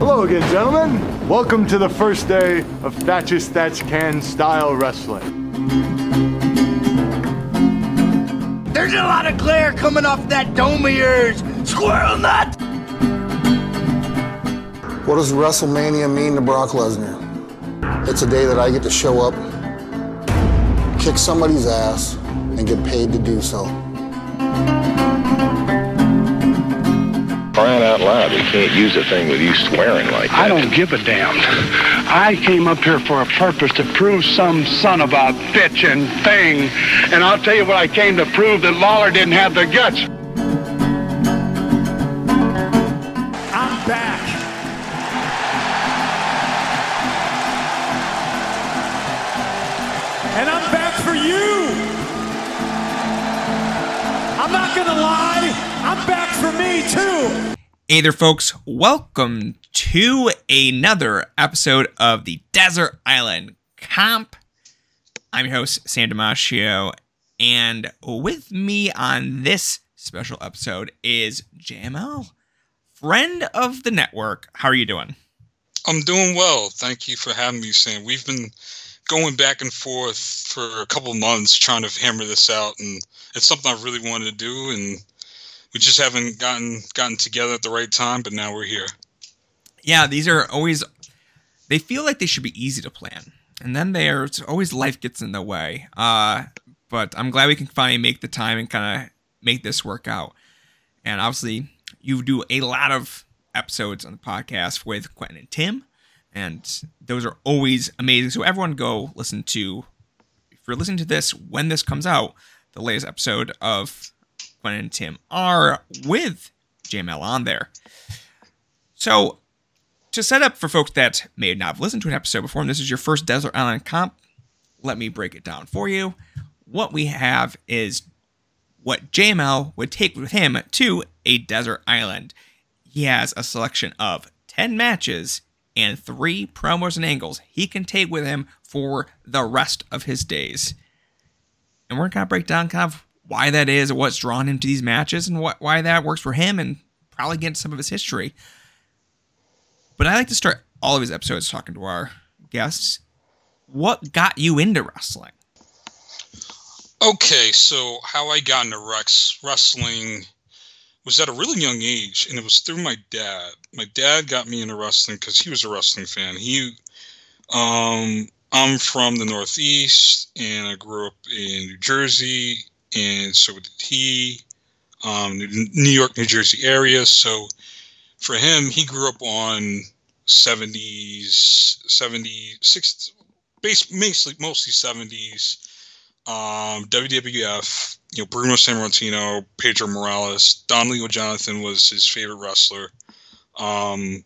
Hello again, gentlemen. Welcome to the first day of Thatch's Thatch Can style wrestling. There's a lot of glare coming off that dome of yours, squirrel nut! What does WrestleMania mean to Brock Lesnar? It's a day that I get to show up, kick somebody's ass, and get paid to do so. Crying out loud, we can't use a thing with you swearing like that. I don't give a damn. I came up here for a purpose to prove some son of a bitch and thing. And I'll tell you what I came to prove that Lawler didn't have the guts. Hey there, folks. Welcome to another episode of the Desert Island Comp. I'm your host, Sam Damasio, and with me on this special episode is JML, friend of the network. How are you doing? I'm doing well. Thank you for having me, Sam. We've been going back and forth for a couple months trying to hammer this out, and it's something I really wanted to do, and we just haven't gotten gotten together at the right time. But now we're here. Yeah, these are always they feel like they should be easy to plan, and then they're always life gets in the way. Uh, but I'm glad we can finally make the time and kind of make this work out. And obviously, you do a lot of episodes on the podcast with Quentin and Tim, and those are always amazing. So everyone go listen to if you're listening to this when this comes out, the latest episode of Quentin and Tim are with JML on there. So to set up for folks that may not have listened to an episode before, and this is your first Desert Island comp, let me break it down for you. What we have is what JML would take with him to a desert island. He has a selection of 10 matches and three promos and angles he can take with him for the rest of his days. And we're going to break down kind of why that is, what's drawn him to these matches, and what, why that works for him, and probably into some of his history. But I like to start all of his episodes talking to our guests. What got you into wrestling? Okay, so how I got into Rex wrestling was at a really young age, and it was through my dad. My dad got me into wrestling because he was a wrestling fan. He, um, I'm from the Northeast, and I grew up in New Jersey, and so did he. Um, New York, New Jersey area. So for him, he grew up on 70s, 70s, base, mostly, mostly 70s. Um, WWF, you know, Bruno Sammartino, Pedro Morales, Don Leo Jonathan was his favorite wrestler. Um,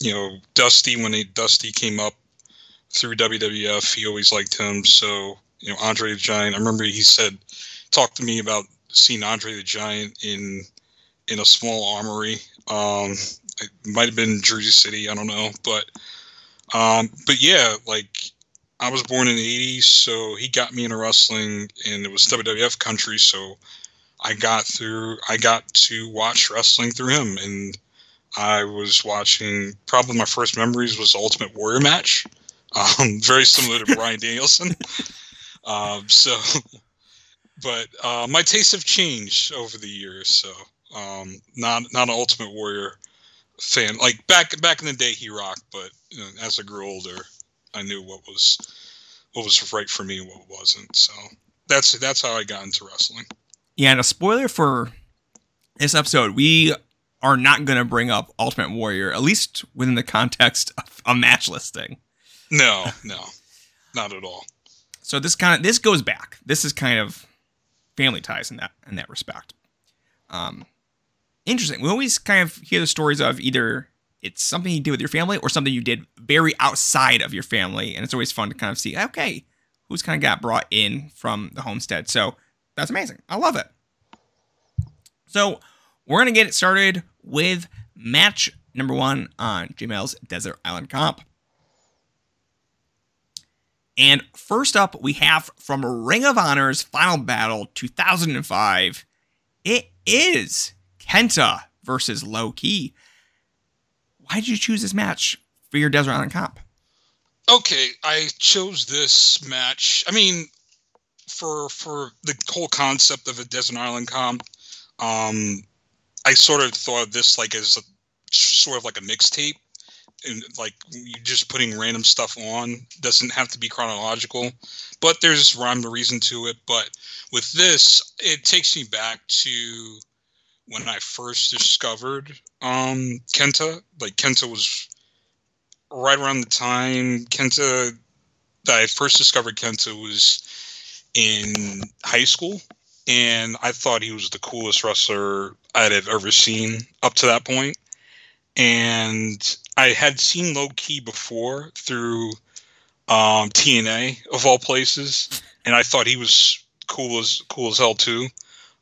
you know, Dusty, when he, Dusty came up through WWF, he always liked him. So, you know, Andre the Giant, I remember he said, talked to me about seeing Andre the Giant in in a small armory. Um, it might have been Jersey City, I don't know, but um, but yeah, like I was born in the '80s, so he got me into wrestling, and it was WWF country, so I got through. I got to watch wrestling through him, and I was watching. Probably my first memories was Ultimate Warrior match, um, very similar to Bryan Danielson. Um, so but uh, my tastes have changed over the years. So um, not not an Ultimate Warrior fan. Like back back in the day, he rocked, but you know, as I grew older, I knew what was what was right for me and what wasn't. So that's that's how I got into wrestling. Yeah, and a spoiler for this episode, we are not going to bring up Ultimate Warrior, at least within the context of a match listing. No, no, not at all. So this kind of this goes back. This is kind of family ties in that in that respect. Um, interesting. We always kind of hear the stories of either it's something you did with your family or something you did very outside of your family, and it's always fun to kind of see okay, who's kind of got brought in from the homestead. So that's amazing. I love it. So we're gonna get it started with match number one on JML's Desert Island Comp. And first up, we have from Ring of Honor's Final Battle 2005. It is Kenta versus Low Ki. why did you choose this match for your Desert Island comp? Okay, I chose this match. I mean, for for the whole concept of a Desert Island comp, um, I sort of thought of this like as a, sort of like a mixtape, and like just putting random stuff on doesn't have to be chronological, but there's rhyme or reason to it. But with this, it takes me back to when I first discovered um, Kenta. Like Kenta was right around the time Kenta that I first discovered Kenta was in high school, and I thought he was the coolest wrestler I'd have ever seen up to that. And I had seen Low Ki before through um, TNA of all places, and I thought he was cool as cool as hell too.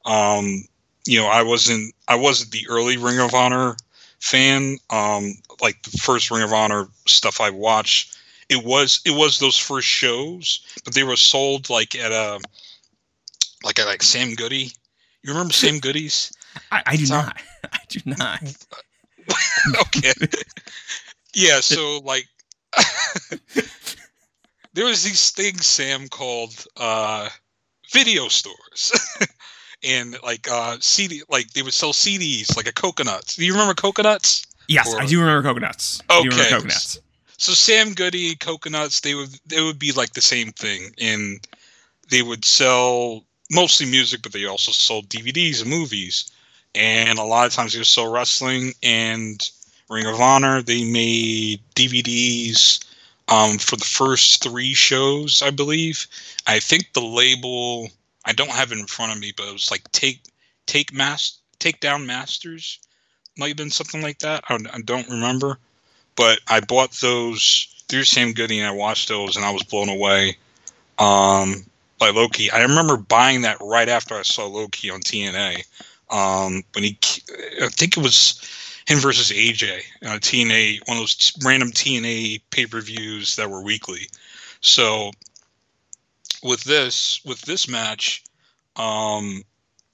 Um, you know, I wasn't I wasn't the early Ring of Honor fan. Um, like the first Ring of Honor stuff I watched, it was it was those first shows, but they were sold like at a like at like Sam Goody. You remember Sam Goody's? I, I do not. I do not. okay. yeah, so like there was these things Sam called uh video stores. and like uh CD like they would sell CDs like a coconuts. Do you remember coconuts? Yes, Or- I do remember coconuts. I do remember Okay. coconuts. So Sam Goody, coconuts, they would they would be like the same thing, and they would sell mostly music, but they also sold DVDs and movies, and a lot of times they would sell wrestling and Ring of Honor. They made DVDs um, for the first three shows, I believe. I think the label I don't have it in front of me, but it was like take take mas take down masters might have been something like that. I, I don't remember but I bought those through Sam Goody and I watched those and I was blown away um, by Low Ki. I remember buying that right after I saw Low Ki on TNA. Um, when he, I think it was him versus AJ on TNA, one of those random TNA pay per views that were weekly. So with this, with this match, um,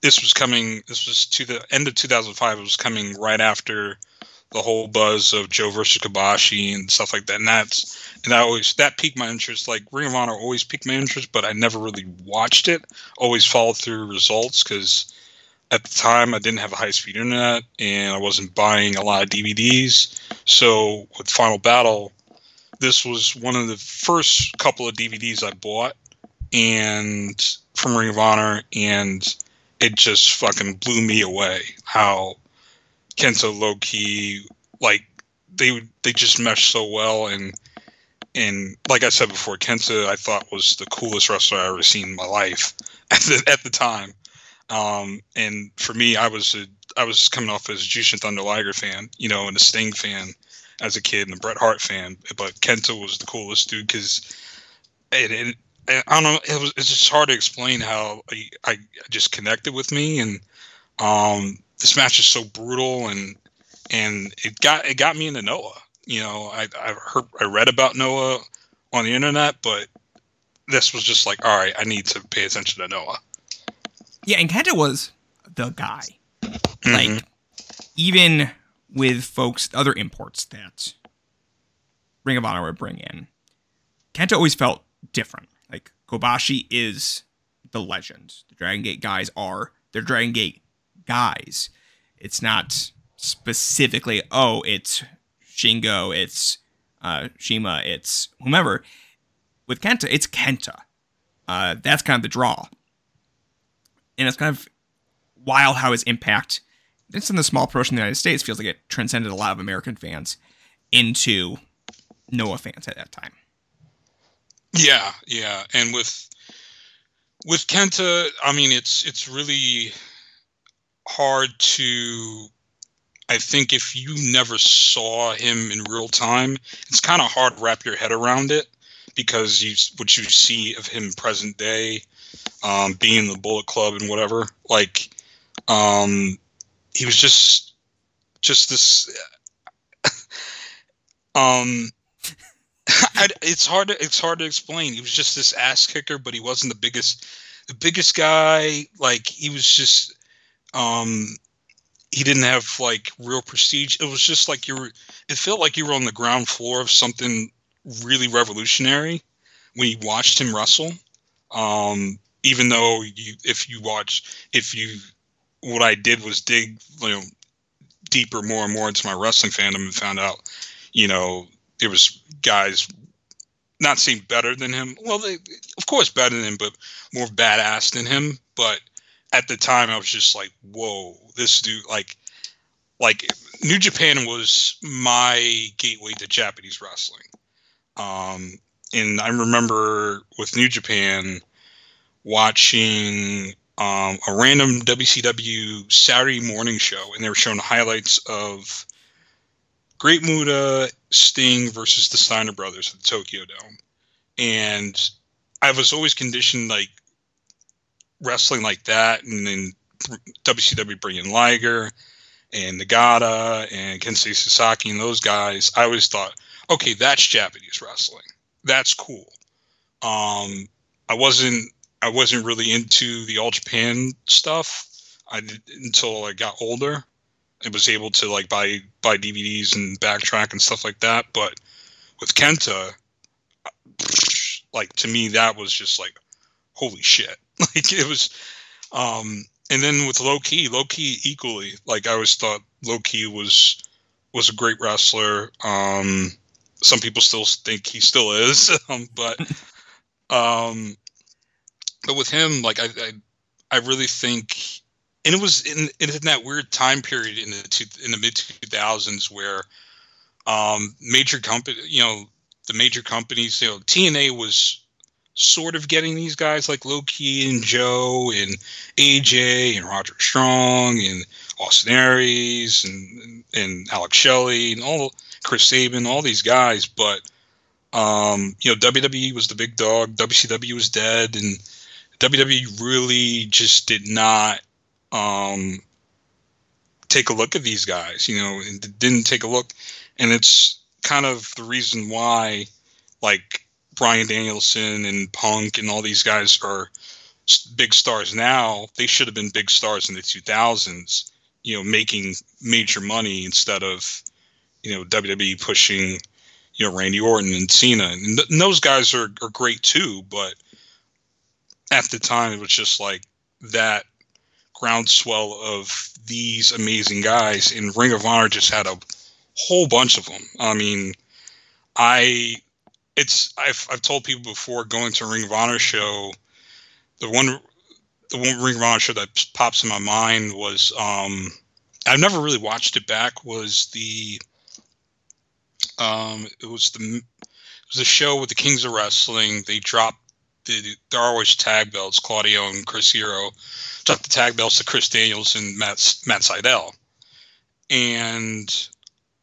this was coming. This was to the end of 2005. It was coming right after the whole buzz of Joe versus Kobashi and stuff like that. And that's and that always that piqued my interest. Like Ring of Honor always piqued my interest, but I never really watched it. Always followed through results because at the time I didn't have a high speed internet and I wasn't buying a lot of DVDs. So with Final Battle, this was one of the first couple of DVDs I bought and from Ring of Honor and it just fucking blew me away how Kenta Low Ki like they they just meshed so well and and like I said before, Kenta I thought was the coolest wrestler I ever seen in my life at the at the time. Um, and for me, I was a I was coming off as a Jushin Thunder Liger fan, you know, and a Sting fan as a kid and a Bret Hart fan. But Kenta was the coolest dude because it, it, I don't know. It was it's just hard to explain how I, I just connected with me and um this match is so brutal and and it got it got me into Noah. You know, I I heard I read about Noah on the internet, but this was just like, all right, I need to pay attention to Noah. Yeah, and Kenta was the guy. Mm-hmm. Like, even with folks, other imports that Ring of Honor would bring in, Kenta always felt different. Like, Kobashi is the legend. The Dragon Gate guys are, they're Dragon Gate guys. It's not specifically, oh, it's Shingo, it's uh, Shima, it's whomever. With Kenta, it's Kenta. Uh, that's kind of the draw and it's kind of wild how his impact, just in the small promotion in the United States, feels like it transcended a lot of American fans into Noah fans at that time. Yeah, yeah, and with with Kenta, I mean, it's it's really hard to. I think if you never saw him in real time, it's kind of hard to wrap your head around it because you what you see of him present day, um, being in the Bullet Club and whatever. Like, um, he was just just this. um, it's hard to it's hard to explain. He was just this ass kicker, but he wasn't the biggest the biggest guy. Like he was just um he didn't have like real prestige. It was just like you were it felt like you were on the ground floor of something really revolutionary when you watched him wrestle. Um, even though you, if you watch, if you, what I did was dig, you know, deeper more and more into my wrestling fandom and found out, you know, there was guys not saying better than him. Well, they, of course, better than him, but more badass than him. But at the time, I was just like, whoa, this dude, like, like New Japan was my gateway to Japanese wrestling. Um, and I remember with New Japan watching um, a random WCW Saturday morning show, and they were showing highlights of Great Muta Sting versus the Steiner Brothers at the Tokyo Dome, and I was always conditioned like wrestling like that, and then WCW bringing Liger and Nagata and Kensuke Sasaki and those guys. I always thought, okay, that's Japanese wrestling. That's cool. Um, I wasn't I wasn't really into the all Japan stuff. I did, until I got older. I was able to like buy buy DVDs and backtrack and stuff like that. But with Kenta, like to me, that was just like holy shit. Like it was. Um, and then with Low Ki, Low Ki equally. Like I always thought Low Ki was was a great wrestler. Um, some people still think he still is, um, but um, but with him, like I, I, I really think, and it was in, in that weird time period in the two, in the mid two thousands where um, major company, you know, the major companies, you know, TNA was sort of getting these guys like Low Ki and Joe and AJ and Roderick Strong and Austin Aries and and Alex Shelley and all Chris Sabin, all these guys, but um, you know, WWE was the big dog, WCW was dead, and WWE really just did not um, take a look at these guys, you know, and didn't take a look. And it's kind of the reason why, like, Bryan Danielson and Punk and all these guys are big stars now. They should have been big stars in the 2000s, you know, making major money instead of, you know, WWE pushing, you know, Randy Orton and Cena. And, th- and those guys are, are great too, but at the time it was just like that groundswell of these amazing guys and ring of honor just had a whole bunch of them i mean i it's i've, I've told people before going to a ring of honor show the one the one ring of honor show that pops in my mind was um i've never really watched it back was the um it was the it was a show with the kings of wrestling they dropped the Darwish tag belts, Claudio and Chris Hero, took the tag belts to Chris Daniels and Matt Matt Sydal, and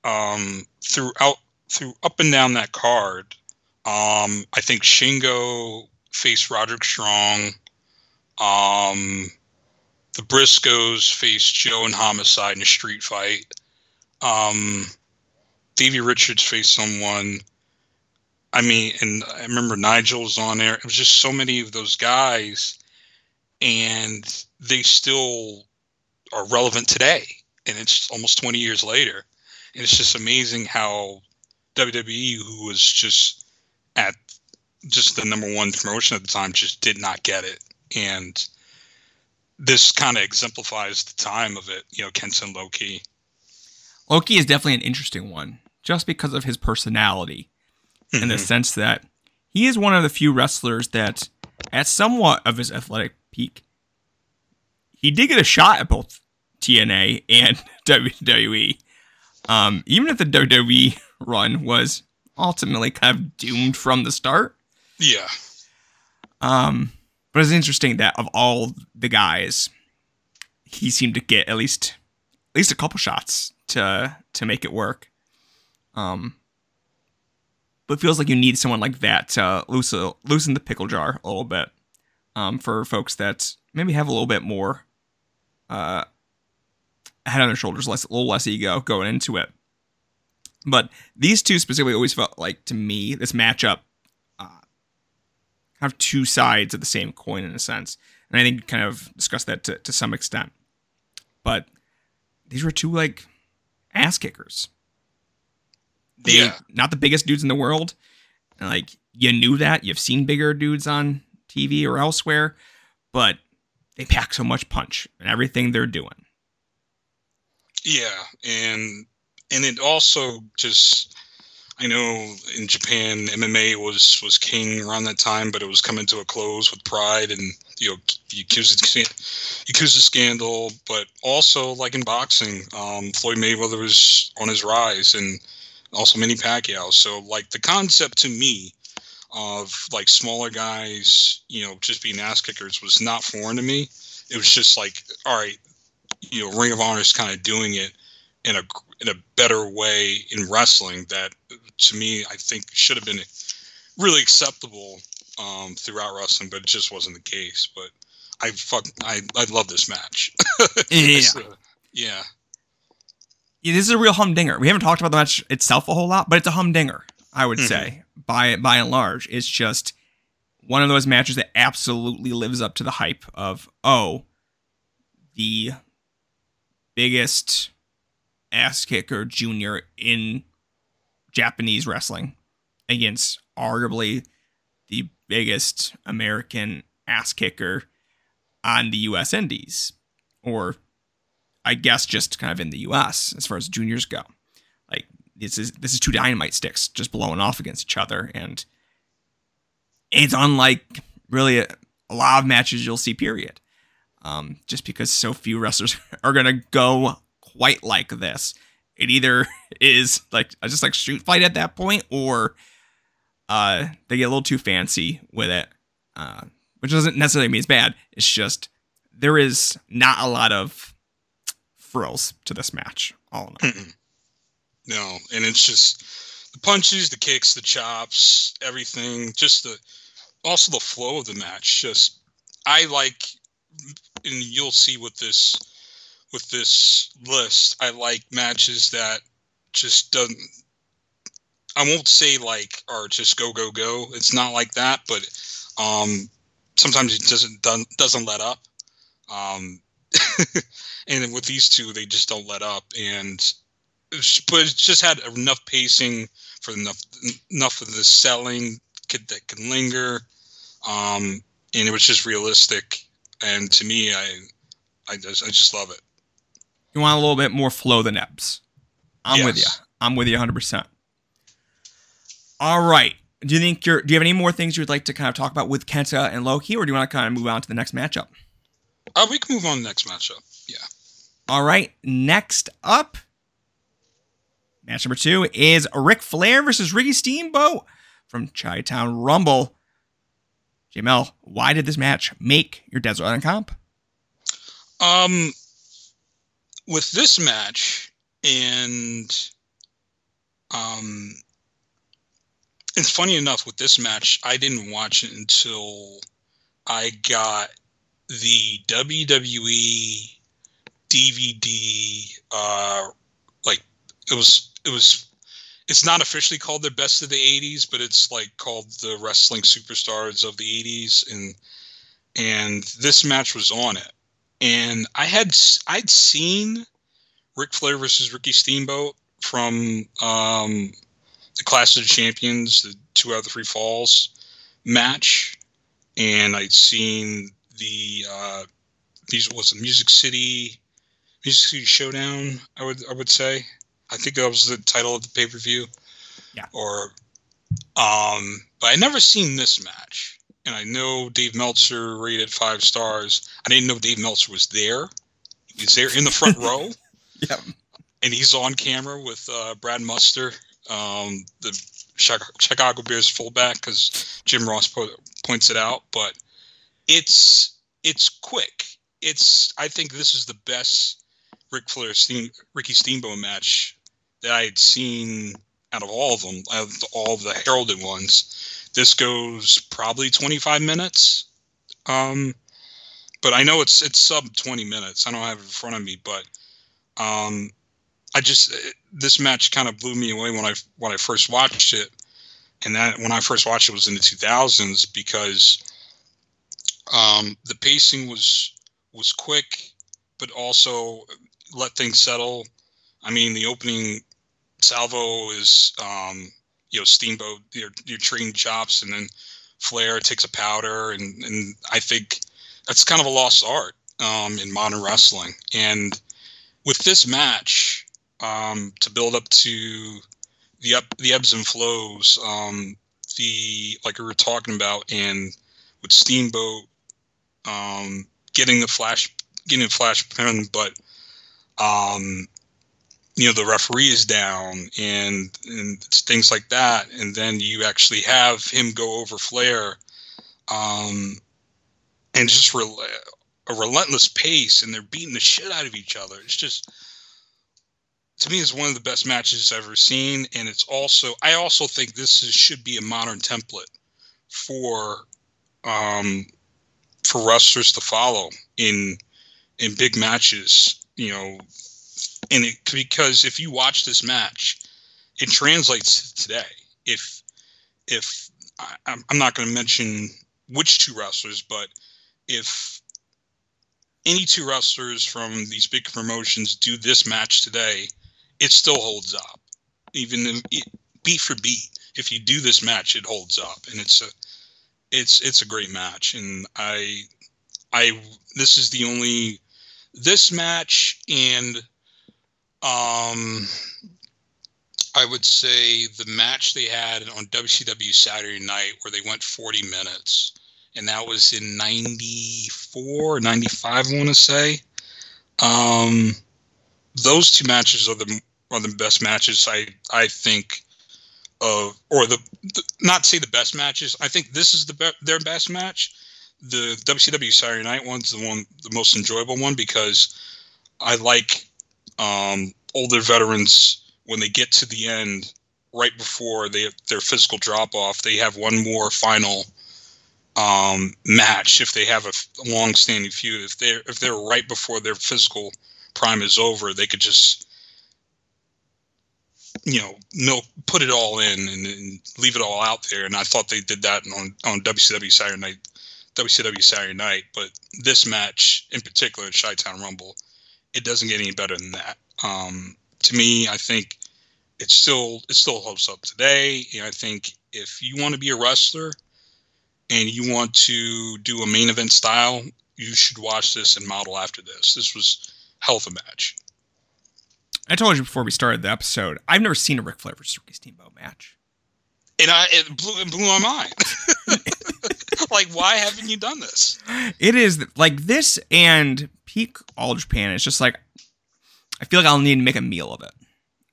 um, throughout through up and down that card, um, I think Shingo faced Roderick Strong. Um, the Briscoes faced Joe and Homicide in a street fight. Um, Davey Richards faced someone. I mean, and I remember Nigel was on there. It was just so many of those guys, and they still are relevant today. And it's almost 20 years later. And it's just amazing how WWE, who was just at just the number one promotion at the time, just did not get it. And this kind of exemplifies the time of it, you know, Kenton Low Ki. Low is definitely an interesting one just because of his personality in the sense that he is one of the few wrestlers that, at somewhat of his athletic peak, he did get a shot at both TNA and WWE. Um, even if the WWE run was ultimately kind of doomed from the start. Yeah. Um, but it's interesting that of all the guys, he seemed to get at least at least a couple shots to to make it work. Um, but feels like you need someone like that to loosen loosen the pickle jar a little bit. Um, for folks that maybe have a little bit more uh head on their shoulders, less a little less ego going into it. But these two specifically always felt like to me this matchup uh, have two sides of the same coin in a sense, and I think kind of discussed that to, to some extent. But these were two like ass kickers. They Yeah. not the biggest dudes in the world. And, like you knew that. You've seen bigger dudes on TV or elsewhere, but they pack so much punch in everything they're doing. Yeah, and and it also just I know in Japan MMA was was king around that time, but it was coming to a close with Pride and you know the Yakuza Yakuza scandal, but also like in boxing, um, Floyd Mayweather was on his rise, and also Manny Pacquiao. So like the concept to me of like smaller guys, you know, just being ass kickers was not foreign to me. It was just like, all right, you know, Ring of Honor is kind of doing it in a in a better way in wrestling that to me I think should have been really acceptable um, throughout wrestling, but it just wasn't the case. But I fuck I I love this match. Yeah. So, yeah. Yeah, this is a real humdinger. We haven't talked about the match itself a whole lot, but it's a humdinger, I would mm-hmm. say, by by and large. It's just one of those matches that absolutely lives up to the hype of, oh, the biggest ass kicker junior in Japanese wrestling against arguably the biggest American ass kicker on the US Indies. Or I guess just kind of in the U.S. as far as juniors go. Like this is this is two dynamite sticks just blowing off against each other, and it's unlike really a, a lot of matches you'll see. Period. Um, just because so few wrestlers are gonna go quite like this, it either is like just like shoot fight at that point, or uh, they get a little too fancy with it, uh, which doesn't necessarily mean it's bad. It's just there is not a lot of frills to this match. All in all. No, and it's just the punches, the kicks, the chops, everything. Just the also the flow of the match. Just I like, and you'll see with this with this list. I like matches that just doesn't. I won't say like are just go go go. It's not like that, but um, sometimes it doesn't doesn't let up. Um, and with these two, they just don't let up. And but it's just had enough pacing for enough enough of the selling could, that can linger, um, and it was just realistic. And to me, I I just I just love it. You want a little bit more flow than Ebbs. I'm with you. I'm with you 100%. All right. Do you think you're, do you have any more things you would like to kind of talk about with Kenta and Low Ki, or do you want to kind of move on to the next matchup? Uh, we can move on to the next matchup. Yeah. All right. Next up, match number two is Ric Flair versus Ricky Steamboat from Chi Town Rumble. JML, why did this match make your Desert Island comp? Um, with this match, and um, it's funny enough with this match, I didn't watch it until I got the WWE DVD. Uh, like it was, it was. It's not officially called the best of the '80s, but it's like called the wrestling superstars of the '80s, and and this match was on it and I had I'd seen Ric Flair versus Ricky Steamboat from um, the Clash of the Champions, the two out of the three falls match, and I'd seen the uh, these was a Music City Music City Showdown. I would I would say I think that was the title of the pay per view. Yeah. Or um, but I never seen this match and I know Dave Meltzer rated five stars. I didn't know Dave Meltzer was there. He was there in the front row, Yep. and he's on camera with uh, Brad Muster, um, the Chicago, Chicago Bears fullback, because Jim Ross po- points it out. But it's it's quick. It's I think this is the best Ric Flair Steam, Ricky Steamboat match that I had seen out of all of them, out of all the heralded ones. This goes probably 25 minutes. Um but i know it's it's sub 20 minutes. I don't have it in front of me but um i just this match kind of blew me away when i when i first watched it. And that when i first watched it was in the 2000s because um the pacing was was quick but also let things settle i mean the opening Salvo is um, you know Steamboat, your your trained chops, and then Flair takes a powder, and and I think that's kind of a lost art um, in modern wrestling. And with this match, um, to build up to the up the ebbs and flows, um, the like we were talking about, and with Steamboat um, getting the flash getting a flash pin, but um, you know the referee is down and and things like that, and then you actually have him go over Flair, um, and just re- a relentless pace, and they're beating the shit out of each other. It's just to me, it's one of the best matches I've ever seen, and it's also I also think this is, should be a modern template for um, for wrestlers to follow in in big matches. You know, and it because if you watch this match, it translates to today. If if I, I'm not going to mention which two wrestlers, but if any two wrestlers from these big promotions do this match today, it still holds up, even if, beat for beat. If you do this match, it holds up, and it's a it's it's a great match, and I I this is the only this match and um I would say the match they had on WCW Saturday Night where they went 40 minutes, and that was in 94, 95, I want to say. Um, those two matches are the are the best matches I I think of, or the, the not say the best matches. I think this is the be- their best match. The WCW Saturday Night one's the one, the most enjoyable one because I like um, older veterans when they get to the end, right before they their physical drop off, they have one more final um, match. If they have a long standing feud, if they're if they're right before their physical prime is over, they could just you know milk put it all in and, and, leave it all out there. And I thought they did that on on WCW Saturday Night, WCW Saturday Night. But this match in particular, Chi Town Rumble, it doesn't get any better than that. Um, to me, I think it still it still holds up today. And I think if you want to be a wrestler and you want to do a main event style, you should watch this and model after this. This was hell of a match. I told you before we started the episode, I've never seen a Ric Flair versus Ricky Steamboat match. And I it blew it blew my mind. like, why haven't you done this? It is like this and peak All Japan. It's just like I feel like I'll need to make a meal of it.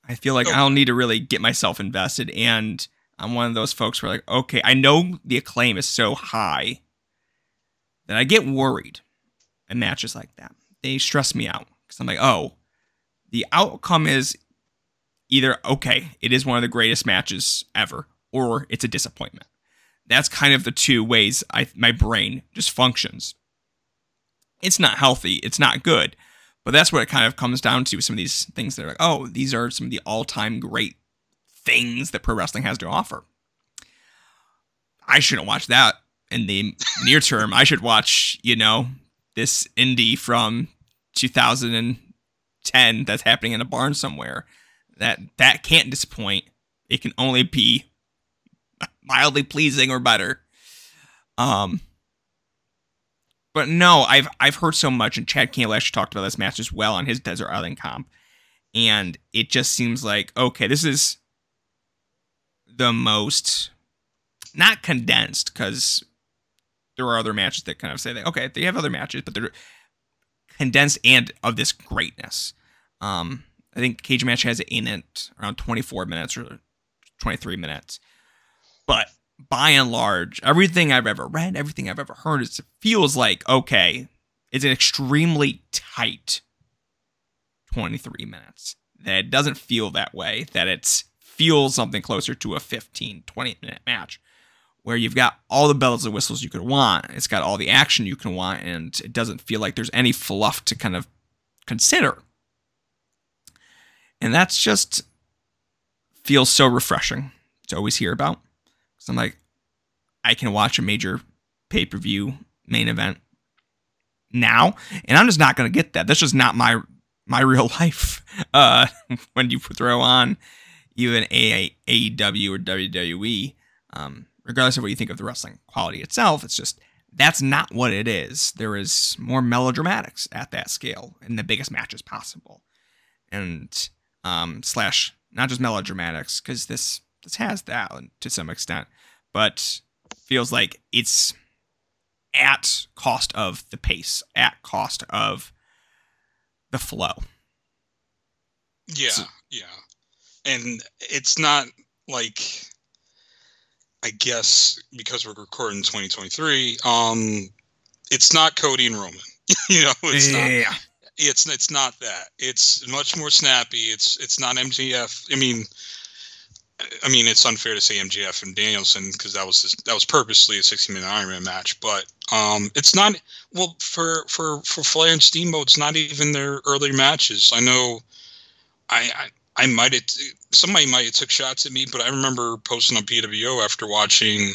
I feel like I'll need to really get myself invested. And I'm one of those folks where like, okay, I know the acclaim is so high that I get worried in matches like that. They stress me out because I'm like, oh, the outcome is either okay, it is one of the greatest matches ever, or it's a disappointment. That's kind of the two ways I my brain just functions. It's not healthy, it's not good, but that's what it kind of comes down to. Some of these things that are like, oh, these are some of the all-time great things that pro wrestling has to offer. I shouldn't watch that in the near term. I should watch, you know, this indie from 2010 that's happening in a barn somewhere. That that can't disappoint. It can only be mildly pleasing or better. Um, but no, I've I've heard so much, and Chad Campbell actually talked about this match as well on his Desert Island comp, and it just seems like okay, this is the most not condensed because there are other matches that kind of say that okay, they have other matches, but they're condensed and of this greatness. Um, I think Cage Match has it in it around 24 minutes or 23 minutes. But by and large, everything I've ever read, everything I've ever heard, it feels like okay, it's an extremely tight 23 minutes. That it doesn't feel that way, that it feels something closer to a 15, 20 minute match where you've got all the bells and whistles you could want. It's got all the action you can want, and it doesn't feel like there's any fluff to kind of consider. And that's just feels so refreshing to always hear about. So I'm like, I can watch a major pay per view main event now, and I'm just not going to get that. That's just not my my real life. Uh, when you throw on, even A- AEW or WWE, um, regardless of what you think of the wrestling quality itself, it's just that's not what it is. There is more melodramatics at that scale in the biggest matches possible, and um, slash not just melodramatics because this this has that to some extent, but feels like it's at cost of the pace, at cost of the flow. Yeah, so, yeah. And it's not like I guess because we're recording 2023, um it's not Cody and Roman. you know, it's yeah. not it's it's not that. It's much more snappy. It's it's not MJF. I mean, I mean, it's unfair to say MJF and Danielson because that was that was purposely a 60 minute Iron Man match, but um, it's not. Well, for for for Flair and Steamboat, it's not even their earlier matches. I know, I I, I might have somebody might have took shots at me, but I remember posting on PWO after watching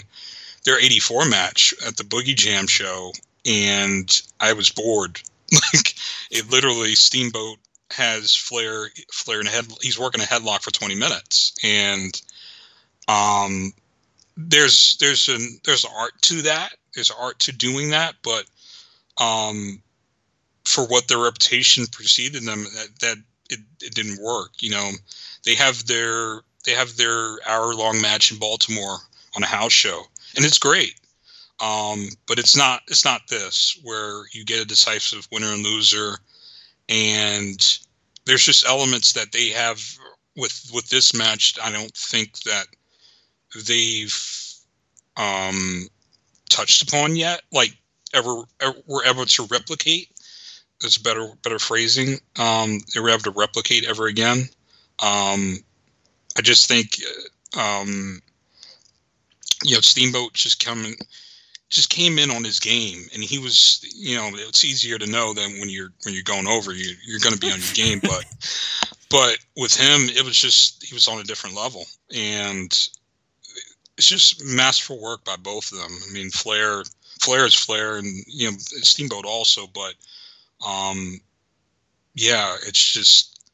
their 84 match at the Boogie Jam show, and I was bored. like it literally Steamboat has Flair Flair in a head he's working a headlock for 20 minutes and um there's there's an there's an art to that there's art to doing that but um for what their reputation preceded them that that it, it didn't work you know they have their they have their hour long match in Baltimore on a house show and it's great um but it's not it's not this where you get a decisive winner and loser and there's just elements that they have with with this match. I don't think that they've um, touched upon yet, like ever, ever were able to replicate. That's better better phrasing. Um, they were able to replicate ever again. Um, I just think, um, you know, Steamboat just coming just came in on his game, and he was, you know, it's easier to know than when you're when you're going over, you you're going to be on your game, but but with him, it was just he was on a different level, and it's just masterful work by both of them. I mean, Flair, Flair is Flair, and you know, Steamboat also, but um, yeah, it's just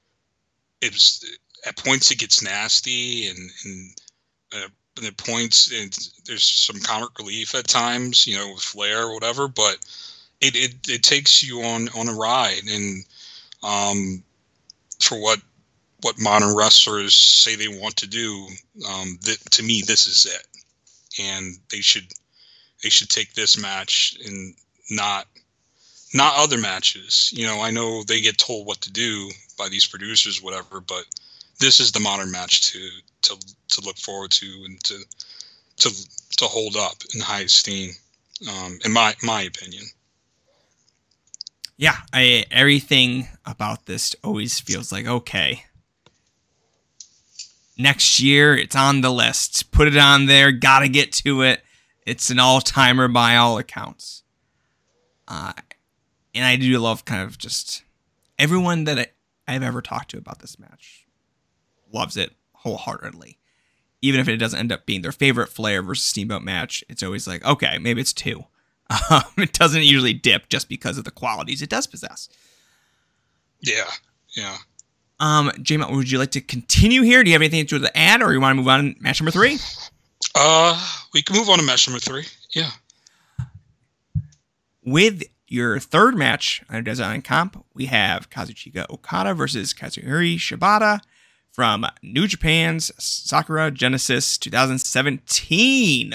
it's at points it gets nasty and and uh, the points and there's some comic relief at times, you know, with Flair or whatever, but it, it, it takes you on, on a ride and um, for what what modern wrestlers say they want to do, um, that, to me this is it. And they should they should take this match and not not other matches. You know, I know they get told what to do by these producers, whatever, but this is the modern match to to to look forward to and to to to hold up in high esteem, um, in my my opinion. Yeah, I everything about this always feels like okay. Next year, it's on the list. Put it on there. Got to get to it. It's an all timer by all accounts. Uh, and I do love kind of just everyone that I, I've ever talked to about this match loves it wholeheartedly even if it doesn't end up being their favorite Flair versus Steamboat match, it's always like, okay, maybe it's two. Um, it doesn't usually dip just because of the qualities it does possess. Yeah, yeah. Um, Jamie, would you like to continue here? Do you have anything to add, or you want to move on to match number three? Uh, we can move on to match number three. Yeah. With your third match on Island Comp, we have Kazuchika Okada versus Kazuhiro Shibata from New Japan's Sakura Genesis 2017.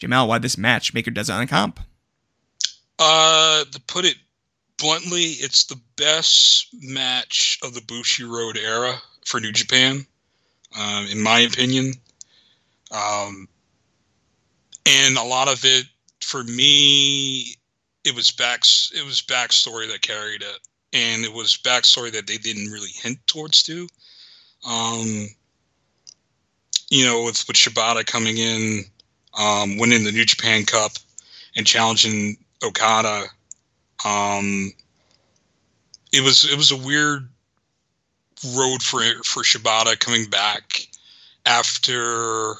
JML, why this match make your Desert comp? Uh, to put it bluntly, it's the best match of the Bushiroad era for New Japan, um, in my opinion. Um, and a lot of it, for me, it was back. It was backstory that carried it, and it was backstory that they didn't really hint towards too. Um, you know, with with Shibata coming in, um, winning the New Japan Cup, and challenging Okada, um, it was it was a weird road for for Shibata coming back after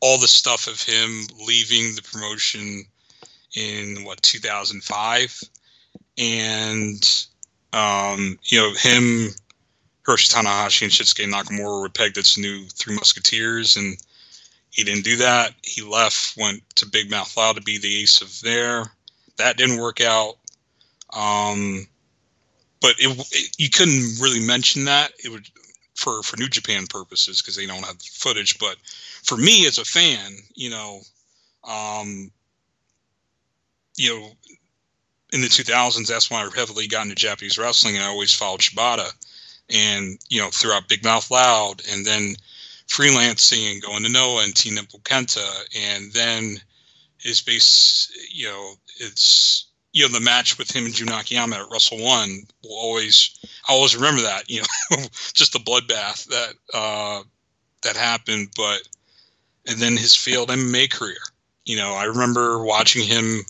all the stuff of him leaving the promotion in what 2005 and um, you know him Hiroshi Tanahashi and Shinsuke Nakamura were pegged as new Three Musketeers, and he didn't do that. He left, went to Big Mouth Loud to be the ace of there. That didn't work out. Um, but it, it, you couldn't really mention that. It would for for New Japan purposes because they don't have footage. But for me as a fan, you know, um, you know, in the 2000s, that's when I heavily got into Japanese wrestling, and I always followed Shibata, and you know, throughout Big Mouth Loud, and then freelancing and going to Noah and Team Nimble Kenta, and then his base, you know, it's you know the match with him and Jun Akiyama at Wrestle One will always I always remember that you know just the bloodbath that uh, that happened, but and then his failed MMA career. You know, I remember watching him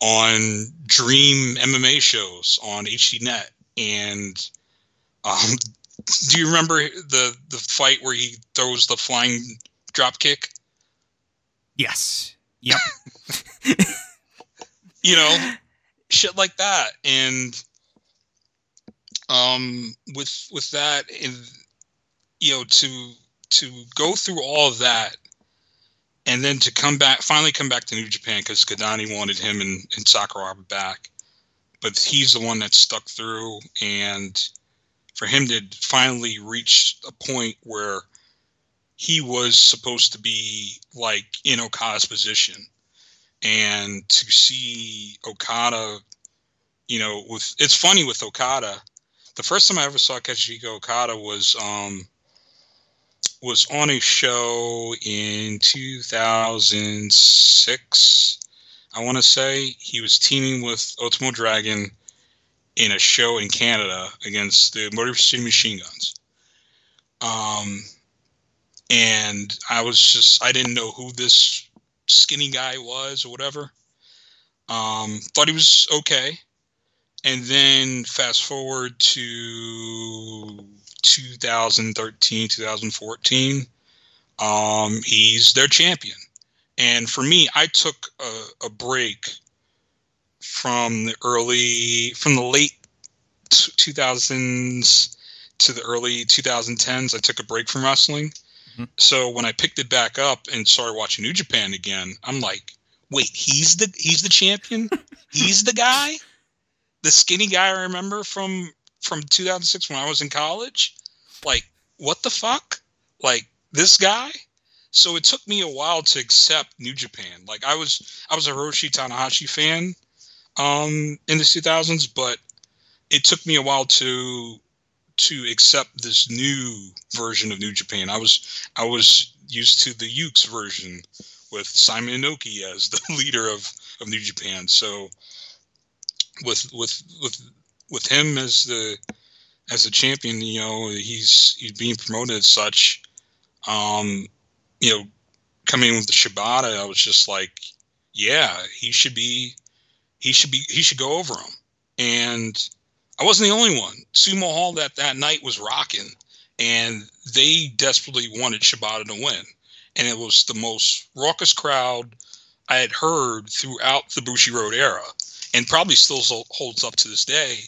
on Dream MMA shows on HDNet, and um, do you remember the the fight where he throws the flying drop kick? Yes. Yep. you know, shit like that, and um, with with that, and you know, to to go through all of that, and then to come back, finally come back to New Japan because Kidani wanted him and, and Sakuraba back, but he's the one that stuck through, and for him to finally reach a point where he was supposed to be like in Okada's position and to see Okada, you know, with it's funny with Okada. The first time I ever saw Kazuchika Okada was um was on a show in 2006. I want to say he was teaming with Ultimo Dragon in a show in Canada against the Motor City Machine Guns. Um, and I was just I didn't know who this skinny guy was or whatever. Um, thought he was okay. And then fast forward to 2013, 2014, um, he's their champion. And for me, I took a, a break from the early, from the late 2000s to the early 2010s. I took a break from wrestling so when I picked it back up and started watching New Japan again, I'm like, wait, he's the he's the champion? he's the guy? The skinny guy I remember from from 2006 when I was in college? Like, what the fuck? Like this guy? So it took me a while to accept New Japan. Like I was I was a Hiroshi Tanahashi fan um in the 2000s, but it took me a while to to accept this new version of New Japan. I was I was used to the Yuke's version with Simon Inoki as the leader of, of New Japan. So with with with with him as the as the champion, you know, he's he's being promoted as such. Um, you know, coming with the Shibata, I was just like, yeah, he should be he should be he should go over him. And I wasn't the only one. Sumo Hall that that night was rocking, and they desperately wanted Shibata to win. And it was the most raucous crowd I had heard throughout the Bushiroad era, and probably still holds up to this day.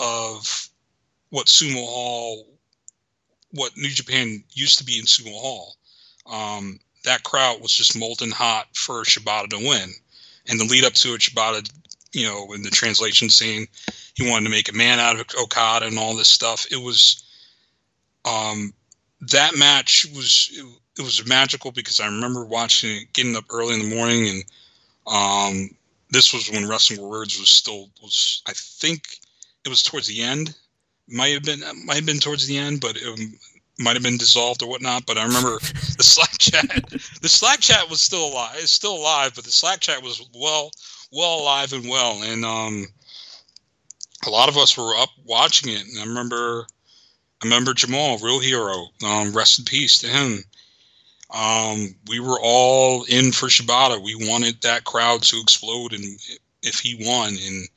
Of what Sumo Hall, what New Japan used to be in Sumo Hall, um, that crowd was just molten hot for Shibata to win. And the lead up to it, Shibata, you know, in the translation scene, he wanted to make a man out of Okada and all this stuff. It was um, that match was it, it, was magical because I remember watching it, getting up early in the morning, and um, this was when Wrestling Words was still was I think it was towards the end. Might have been might have been towards the end, but it might have been dissolved or whatnot. But I remember the Slack chat. The Slack chat was still alive. It's still alive, but the Slack chat was well well alive and well. And um, a lot of us were up watching it, and I remember, I remember Jamal, real hero. Um, rest in peace to him. Um, we were all in for Shibata. We wanted that crowd to explode, and if he won, and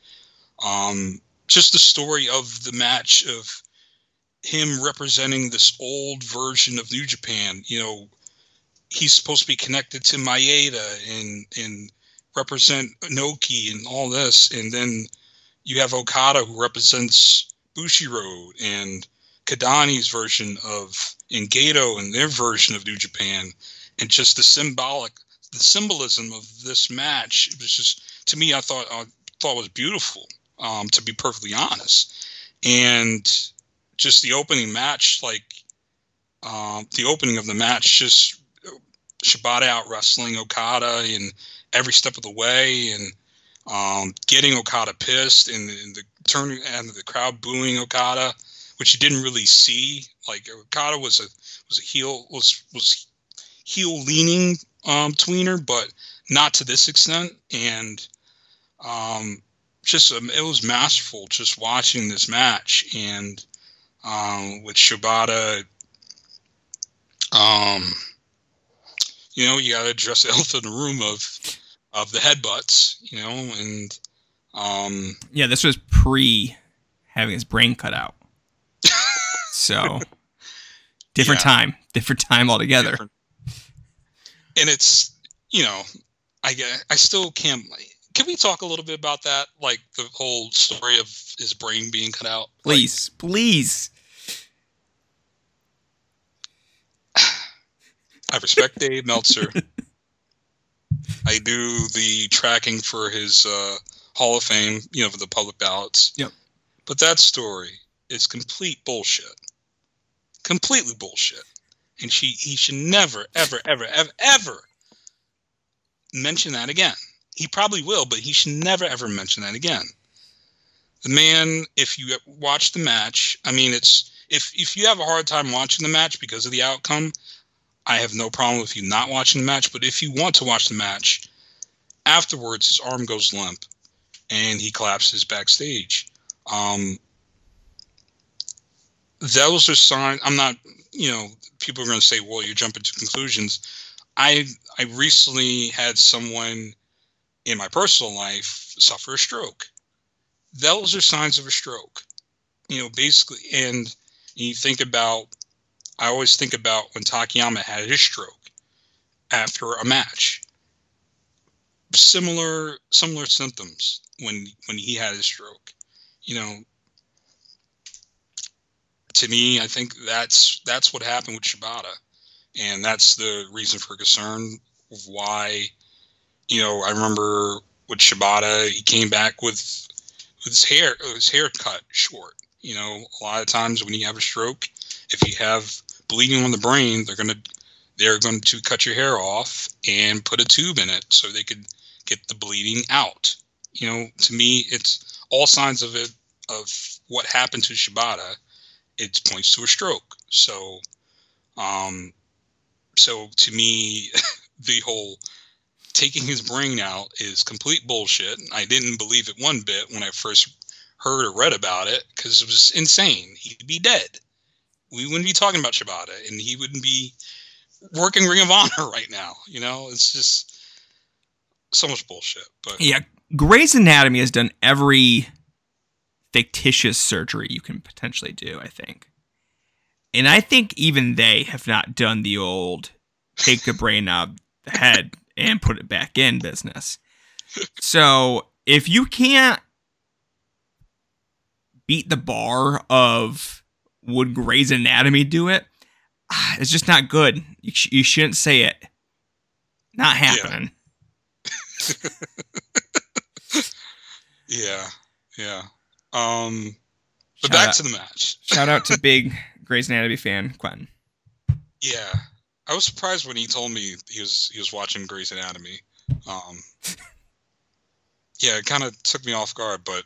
um, just the story of the match of him representing this old version of New Japan. You know, he's supposed to be connected to Maeda and and represent Inoki and all this, and then you have Okada who represents Bushiroad and Kidani's version of in Gato and their version of New Japan, and just the symbolic, the symbolism of this match. It was just to me, I thought I thought was beautiful. Um, to be perfectly honest, and just the opening match, like um, the opening of the match, just Shibata out wrestling Okada in every step of the way, and um, getting Okada pissed, and, and the turning and the crowd booing Okada, which you didn't really see. Like Okada was a was a heel was was heel leaning um, tweener, but not to this extent, and um, just um, it was masterful just watching this match and um, with Shibata. Um, you know, you got to address the elephant in the room of of the headbutts. You know, and um, Yeah, this was pre having his brain cut out. so different Yeah. time, different time altogether. different- and it's you know, I I still can't. Can we talk a little bit about that? Like the whole story of his brain being cut out. Like, Please, please. I respect Dave Meltzer. I do the tracking for his uh, Hall of Fame, you know, for the public ballots. Yep. But that story is complete bullshit. Completely bullshit. And she he should never, ever, ever, ever, ever mention that again. He probably will, but he should never, ever mention that again. The man, if you watch the match, I mean, it's if if you have a hard time watching the match because of the outcome, I have no problem with you not watching the match, but if you want to watch the match, afterwards his arm goes limp and he collapses backstage. Um, those are signs. I'm not, you know, people are going to say, well, you're jumping to conclusions. I I recently had someone in my personal life suffer a stroke. Those are signs of a stroke. You know, basically, and you think about I always think about when Takayama had his stroke after a match. Similar similar symptoms when when he had his stroke. You know, to me, I think that's that's what happened with Shibata, and that's the reason for concern of why. You know, I remember with Shibata, he came back with with his hair his hair cut short. You know, a lot of times when you have a stroke, if you have bleeding on the brain, they're gonna they're going to cut your hair off and put a tube in it so they could get the bleeding out. You know, to me, it's all signs of it of what happened to Shibata. It points to a stroke. So, um, so to me, the whole taking his brain out is complete bullshit. I didn't believe it one bit when I first heard or read about it because it was insane. He'd be dead we wouldn't be talking about Shibata, and he wouldn't be working Ring of Honor right now. You know, it's just so much bullshit. But Yeah, Grey's Anatomy has done every fictitious surgery you can potentially do, I think. And I think even they have not done the old take the brain out the head and put it back in business. So if you can't beat the bar of would Grey's Anatomy do it, ah, it's just not good. You, sh- you shouldn't say it. Not happening. yeah, yeah. Um, but Shout back out- to the match. Shout out to big Grey's Anatomy fan Quentin. Yeah, I was surprised when he told me he was he was watching Grey's Anatomy. Um, yeah, it kind of took me off guard, but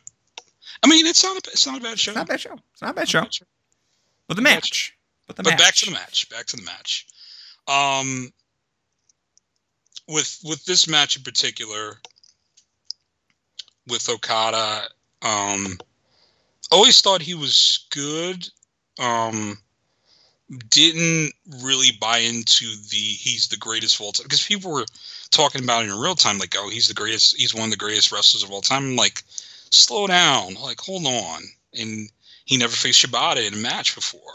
I mean, it's not a it's not a bad show. It's not a bad show. It's not a bad show. Not But the match. But the but match. back to the match. Back to the match. Um, with with this match in particular, with Okada, um, always thought he was good. Um, didn't really buy into the he's the greatest of all time because people were talking about it in real time, like, oh, he's the greatest. He's one of the greatest wrestlers of all time. I'm like, slow down. Like, hold on. And he never faced Shibata in a match before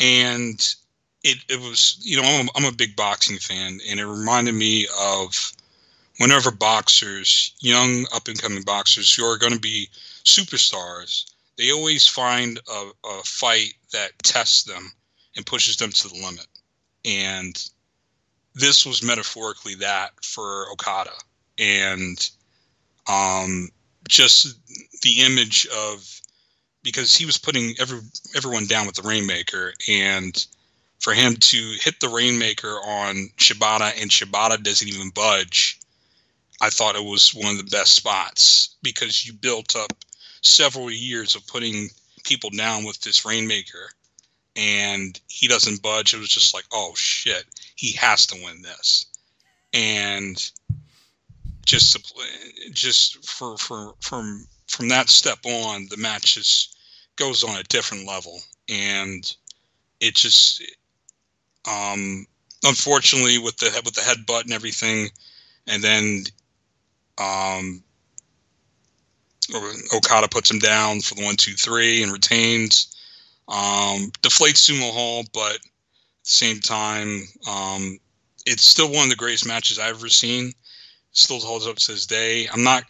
and it, it was you know I'm a, I'm a big boxing fan and it reminded me of whenever boxers young up and coming boxers who are going to be superstars they always find a, a fight that tests them and pushes them to the limit. And this was metaphorically that for Okada. And um, just the image of because he was putting every everyone down with the Rainmaker, and for him to hit the Rainmaker on Shibata and Shibata doesn't even budge, I thought it was one of the best spots because you built up several years of putting people down with this Rainmaker, and he doesn't budge. It was just like, oh shit, he has to win this, and just just for for from from that step on, the match just goes on a different level, and it just um unfortunately with the with the headbutt and everything, and then um Okada puts him down for the one two three and retains. Um, deflates Sumo Hall, but at the same time, um, it's still one of the greatest matches I've ever seen still holds up to this day. I'm not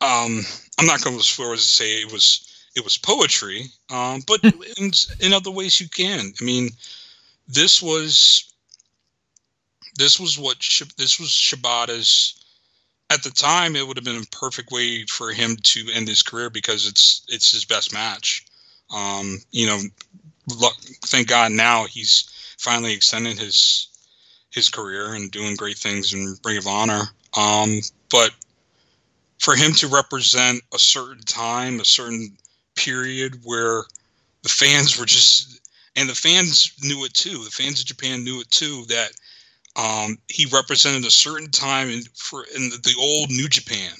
um, I'm not going to swear to say it was it was poetry, um, but in, in other ways you can. I mean, this was this was what this was Shibata's. At the time, it would have been a perfect way for him to end his career because it's it's his best match. Um, you know, thank God now he's finally extended his his career and doing great things in Ring of Honor. Um, but for him to represent a certain time, a certain period where the fans were just, and the fans knew it too. The fans of Japan knew it too that um, he represented a certain time in for in the, the old New Japan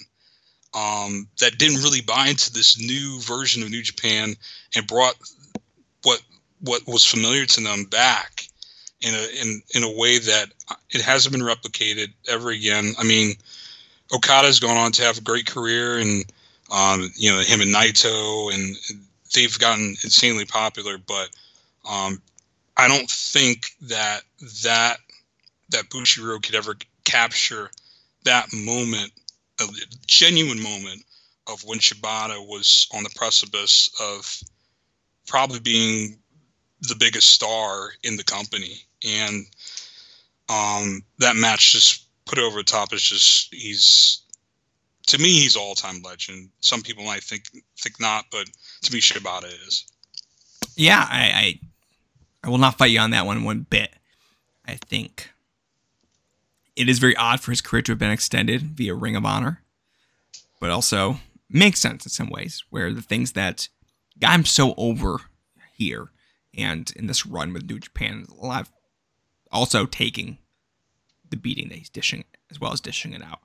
um, that didn't really buy into this new version of New Japan and brought what what was familiar to them back in a in in a way that it hasn't been replicated ever again. I mean, Okada's gone on to have a great career, and um, you know him and Naito, and they've gotten insanely popular. But um, I don't think that that that Bushiroad could ever capture that moment, a genuine moment of when Shibata was on the precipice of probably being the biggest star in the company and um, that match just put it over the top is just he's to me he's all time legend. Some people might think think not, but to me Shibata is. Yeah, I, I I will not fight you on that one one bit. I think it is very odd for his career to have been extended via Ring of Honor, but also makes sense in some ways where the things that got him so over here and in this run with New Japan, a lot of also taking the beating that he's dishing as well as dishing it out.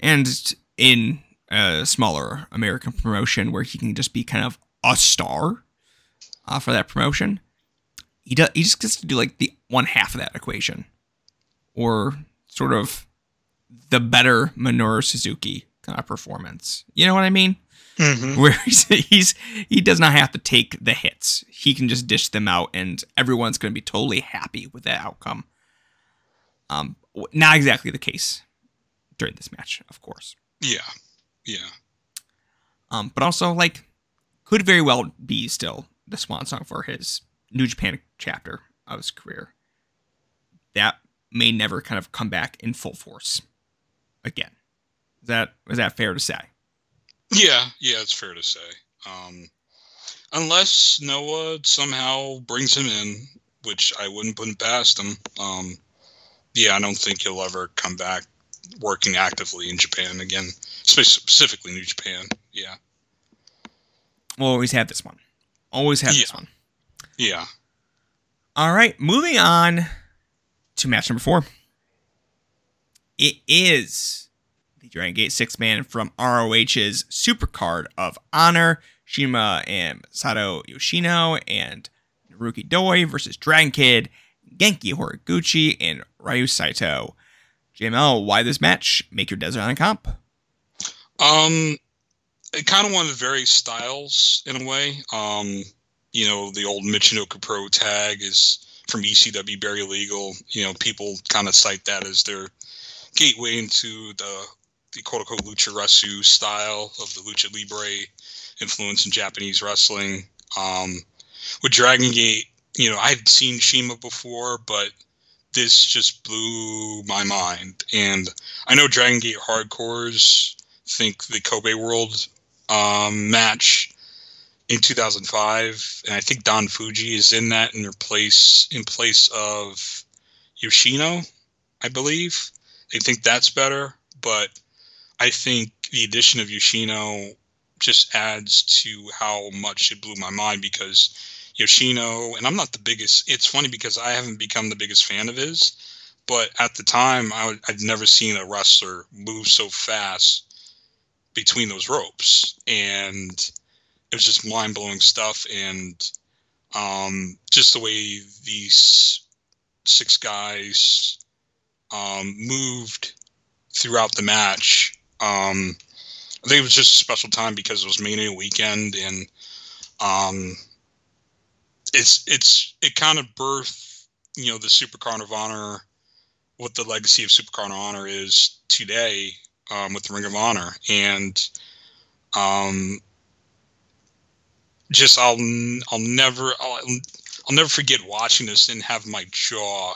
And in a smaller American promotion where he can just be kind of a star uh, for that promotion, he does he just gets to do like the one half of that equation, or sort of the better Minoru Suzuki kind of performance. You know what I mean? Mm-hmm. Where he's, he's he does not have to take the hits. He can just dish them out, and everyone's going to be totally happy with that outcome. Um, not exactly the case during this match, of course. Yeah, yeah. Um, but also like could very well be still the swan song for his New Japan chapter of his career. That may never kind of come back in full force again. Is that is that fair to say? Yeah, yeah, it's fair to say. Um, unless Noah somehow brings him in, which I wouldn't put past him. Um, yeah, I don't think he'll ever come back working actively in Japan again, specifically New Japan. Yeah. We'll always have this one. Always have yeah. this one. Yeah. All right, moving on to match number four. It is the Dragon Gate six man from ROH's Supercard of Honor, CIMA and Sato Yoshino and Naruki Doi versus Dragon Kid, Genki Horiguchi, and Ryo Saito. JML, why this match? Make your Desert Island comp. Um, it kind of of the various styles in a way. Um, you know, the old Michinoku Pro tag is from ECW, Barely Legal. You know, people kind of cite that as their gateway into the the quote unquote lucha resu style of the lucha libre influence in Japanese wrestling. Um, with Dragon Gate, you know, I'd seen CIMA before, but this just blew my mind. And I know Dragon Gate hardcores think the Kobe World um, match in 2005, and I think Don Fujii is in that in place in place of Yoshino, I believe. I think that's better, but I think the addition of Yoshino just adds to how much it blew my mind because Yoshino, and I'm not the biggest. It's funny because I haven't become the biggest fan of his, but at the time, I, would never seen a wrestler move so fast between those ropes, and it was just mind blowing stuff. And um, just the way these six guys um, moved throughout the match. Um, I think it was just a special time because it was Mania weekend, and um, it's it's it kind of birthed you know the Supercard of Honor, what the legacy of Supercard of Honor is today um, with the Ring of Honor, and um, just I'll I'll never I'll, I'll never forget watching this and have my jaw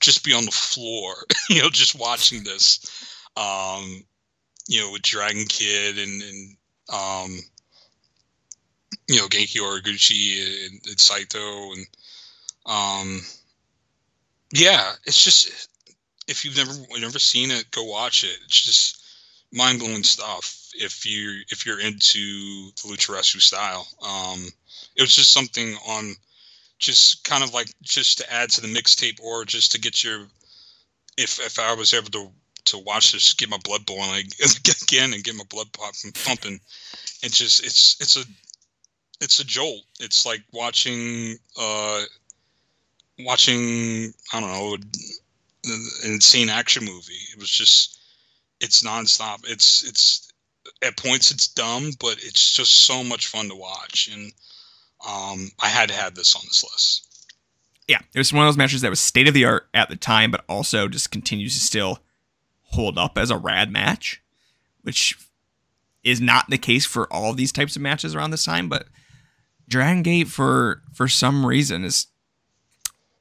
just be on the floor, you know, just watching this, um, you know, with Dragon Kid and and um, you know Genki Horiguchi and, and Saito and um yeah it's just if you've never never seen it go watch it. It's just mind blowing stuff if you if you're into the lucha wrestling style um it was just something on just kind of like just to add to the mixtape or just to get your if if I was able to to watch this get my blood boiling again and get my blood pumping it's just it's it's a it's a jolt. It's like watching uh watching I don't know an insane action movie. It was just it's nonstop. It's it's at points it's dumb, but it's just so much fun to watch. And um, I had to have this on this list. Yeah, it was one of those matches that was state of the art at the time, but also just continues to still hold up as a rad match, which is not the case for all these types of matches around this time. But Dragon Gate for for some reason is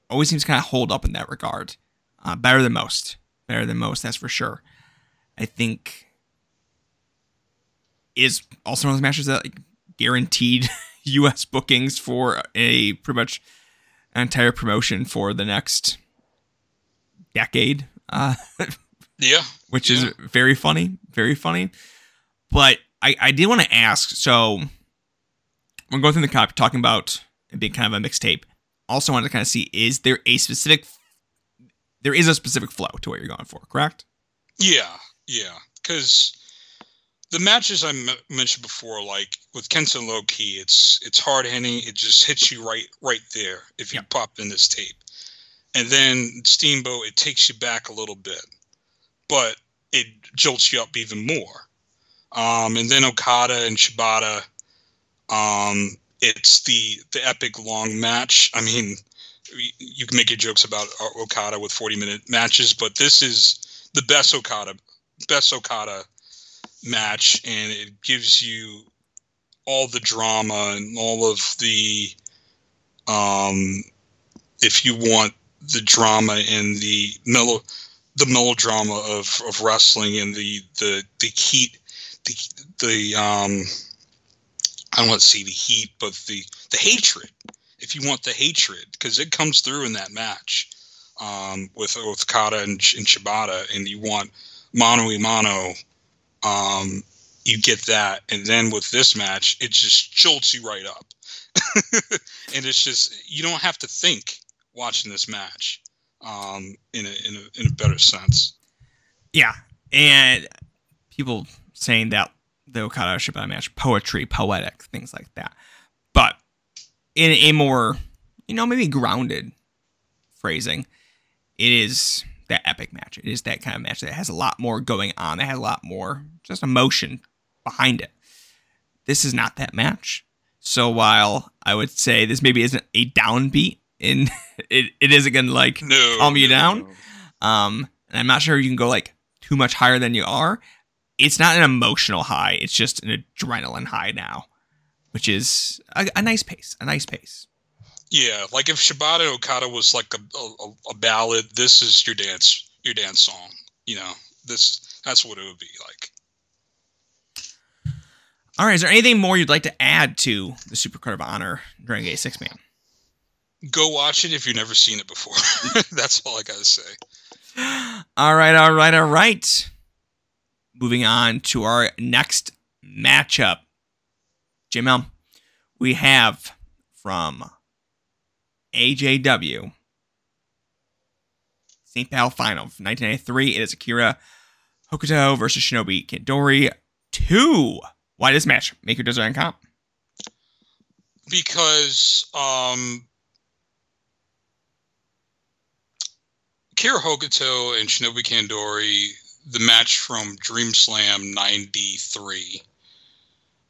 always seems kind of hold up in that regard. Uh, better than most, better than most. That's for sure. I think is also one of those matches that like guaranteed U.S. bookings for a pretty much an entire promotion for the next decade. Uh, yeah, which yeah. is very funny, very funny. But I I did want to ask so we're going through the copy talking about it being kind of a mixtape. Also wanted to kind of see is there a specific there is a specific flow to what you're going for, correct? Yeah, yeah, because the matches I m- mentioned before, like with Kenton Low Ki, it's it's hard hitting. It just hits you right right there if you Yeah. pop in this tape, and then Steamboat, it takes you back a little bit, but it jolts you up even more. Um, and then Okada and Shibata, um, it's the the epic long match. I mean, you can make your jokes about Okada with 40 minute matches, but this is the best Okada best Okada match, and it gives you all the drama and all of the um, if you want the drama and the mellow the melodrama of, of wrestling and the the the heat the the um I don't want to say the heat but the the hatred if you want the hatred because it comes through in that match um with Kata and, and Shibata and you want mano a mano um you get that. And then with this match it just jolts you right up. And it's just you don't have to think watching this match um in a in a, in a better sense. Yeah, and people saying that the Okada Shibata match poetry, poetic, things like that. But in a more, you know, maybe grounded phrasing, it is that epic match. It is that kind of match that has a lot more going on. That has a lot more just emotion behind it. This is not that match. So while I would say this maybe isn't a downbeat, in it, it isn't gonna like no calm you no, down. Um, and I'm not sure you can go like too much higher than you are. It's not an emotional high. It's just an adrenaline high now. which is a, a nice pace, a nice pace. Yeah, like if Shibata Okada was like a, a, a ballad, this is your dance your dance song. You know, this that's what it would be like. All right, is there anything more you'd like to add to the Supercard of Honor during a six man? Go watch it if you've never seen it before. that's all I gotta say. All right, all right, all right. Moving on to our next matchup. JML, we have from AJW St. Battle Final from 1993. It is Akira Hokuto versus Shinobu Kandori 2. Why this match? Make your design comp. Because um Akira Hokuto and Shinobu Kandori, the match from Dream Slam 93,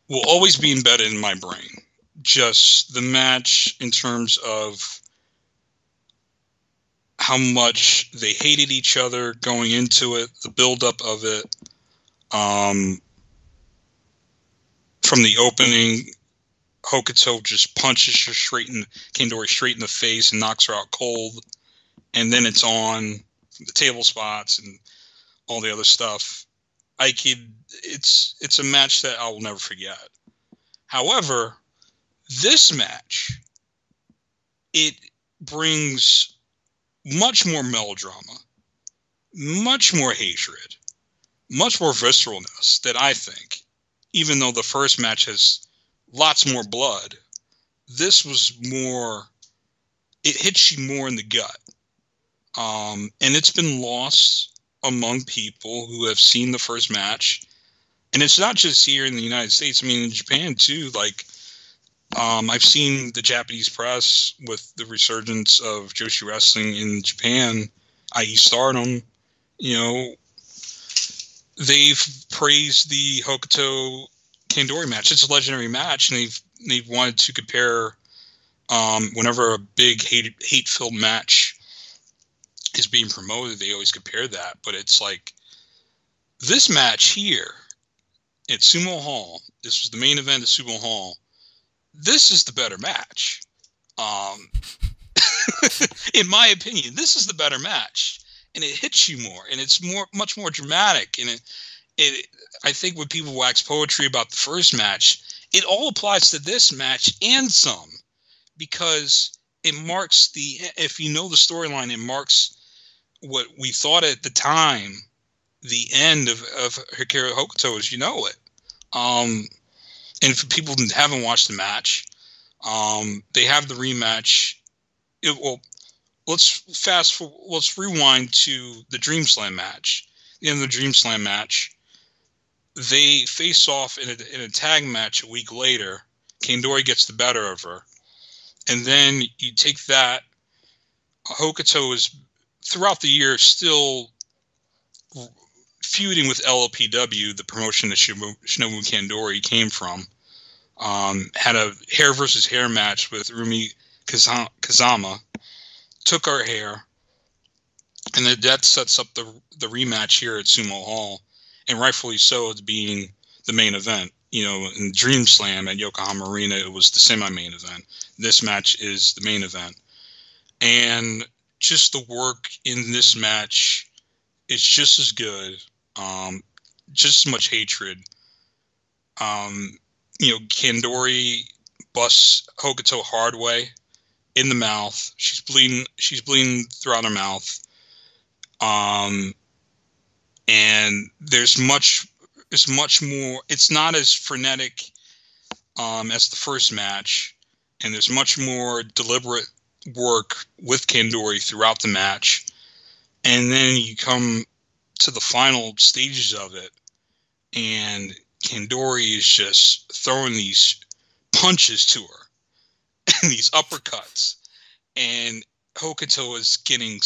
will always be embedded in my brain. Just the match in terms of how much they hated each other going into it, the buildup of it. Um, from the opening, Hokuto just punches her straight in Kandori straight in the face and knocks her out cold and then it's on the table spots and all the other stuff. I could it's it's a match that I will never forget. However, this match it brings much more melodrama, much more hatred, much more visceralness that I think, even though the first match has lots more blood, this was more it hits you more in the gut um, and it's been lost among people who have seen the first match. And it's not just here in the United States. I mean, in Japan too. Like, um, I've seen the Japanese press with the resurgence of Joshi wrestling in Japan, i.e., Stardom. You know, they've praised the Hokuto Kandori match. It's a legendary match, and they've they've wanted to compare um, whenever a big hate hate filled match is being promoted, they always compare that. But it's like this match here at Sumo Hall. This was the main event at Sumo Hall. This is the better match. Um, in my opinion, this is the better match, and it hits you more, and it's more, much more dramatic. And it, it, I think when people wax poetry about the first match, it all applies to this match and some, because it marks the. If you know the storyline, it marks what we thought at the time the end of, of Akira Hokuto as you know it. Um, and for people haven't watched the match, um, they have the rematch. It will. Let's fast forward. Let's rewind to the Dream Slam match. Of the Dream Slam match. They face off in a, in a tag match a week later. Kandori gets the better of her, and then you take that. Hokuto is throughout the year still feuding with LLPW, the promotion that Shinobu, Kandori came from. Um, had a hair versus hair match with Rumi Kazama. Took our hair, and that sets up the the rematch here at Sumo Hall, and rightfully so, it's being the main event. You know, in Dream Slam at Yokohama Arena, it was the semi-main event. This match is the main event, and just the work in this match is just as good. Um, just as much hatred. Um, you know, Kandori busts Hokuto hard way in the mouth. She's bleeding. She's bleeding throughout her mouth. Um, and there's much. There's much more. It's not as frenetic um, as the first match, and there's much more deliberate work with Kandori throughout the match. And then you come to the final stages of it, and Kandori is just throwing these punches to her and these uppercuts. And Hokuto is getting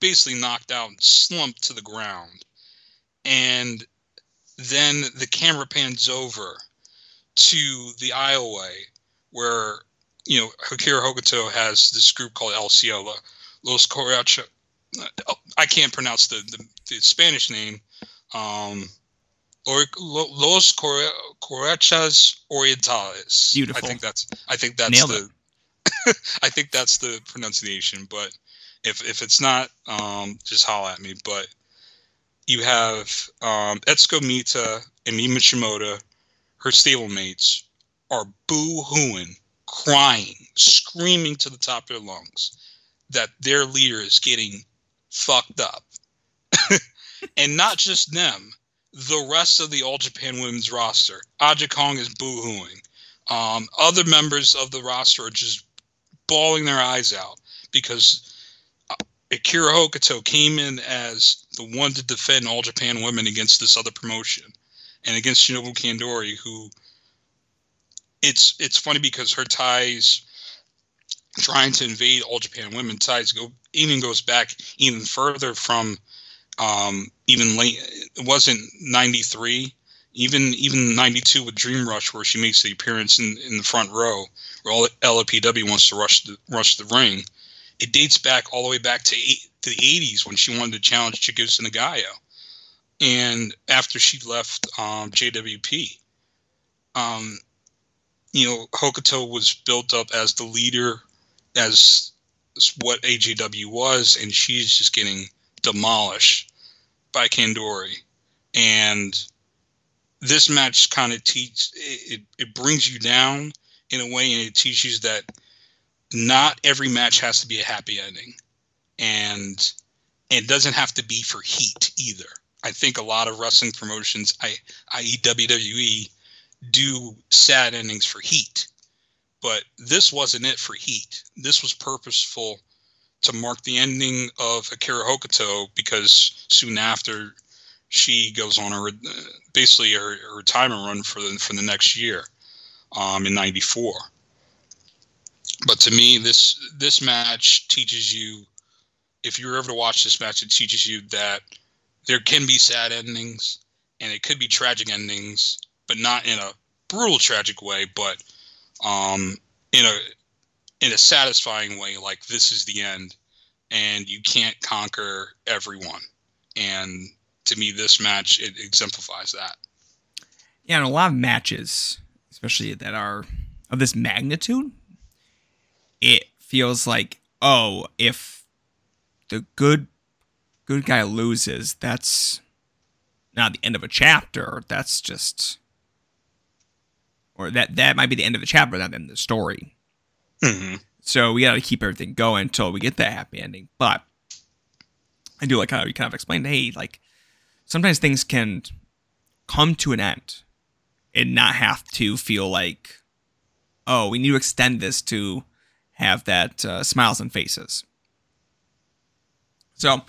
basically knocked out and slumped to the ground. And then the camera pans over to the aisleway where you know, Akira Hokuto has this group called LCO, Los Coracha. I can't pronounce the, the, the Spanish name. Um, or Los Corechas Orientales. Beautiful. I think that's I think that's Nailed the I think that's the pronunciation. But if if it's not, um, just holler at me. But you have um, Etsuko Mita and Mima Shimoda, her stablemates, are boo hooing, crying, screaming to the top of their lungs that their leader is getting fucked up. and not just them, the rest of the All Japan women's roster. Aja Kong is boo hooing. Um, other members of the roster are just bawling their eyes out because uh, Akira Hokuto came in as the one to defend All Japan women against this other promotion and against Shinobu Kandori, who it's it's funny because her ties trying to invade All Japan women ties go even goes back even further from um, even late. It wasn't '93, even even '92 with Dream Rush, where she makes the appearance in, in the front row, where all LLPW wants to rush the rush the ring. It dates back all the way back to eight, to the '80s when she wanted to challenge Chigusa Nagayo, and after she left um, JWP, um, you know Hokuto was built up as the leader, as what AJW was, and she's just getting demolished by Kandori. And this match kind of teach it, it brings you down in a way and it teaches that not every match has to be a happy ending. And it doesn't have to be for heat either. I think a lot of wrestling promotions, I, i.e. WWE, do sad endings for heat. But this wasn't it for heat. This was purposeful to mark the ending of Akira Hokuto because soon after she goes on her basically her, her retirement run for the for the next year um, in '94. But to me, this this match teaches you, if you're ever to watch this match, it teaches you that there can be sad endings and it could be tragic endings, but not in a brutal tragic way, but um, in a in a satisfying way, like this is the end, and you can't conquer everyone. And to me, this match it exemplifies that. Yeah, and a lot of matches, especially that are of this magnitude, it feels like, oh, if the good good guy loses, that's not the end of a chapter. That's just or that that might be the end of the chapter, not the end of the story. Mm-hmm. So we got to keep everything going until we get that happy ending. But I do like how you kind of explained, hey, like sometimes things can come to an end and not have to feel like, oh, we need to extend this to have that uh, smiles and faces. So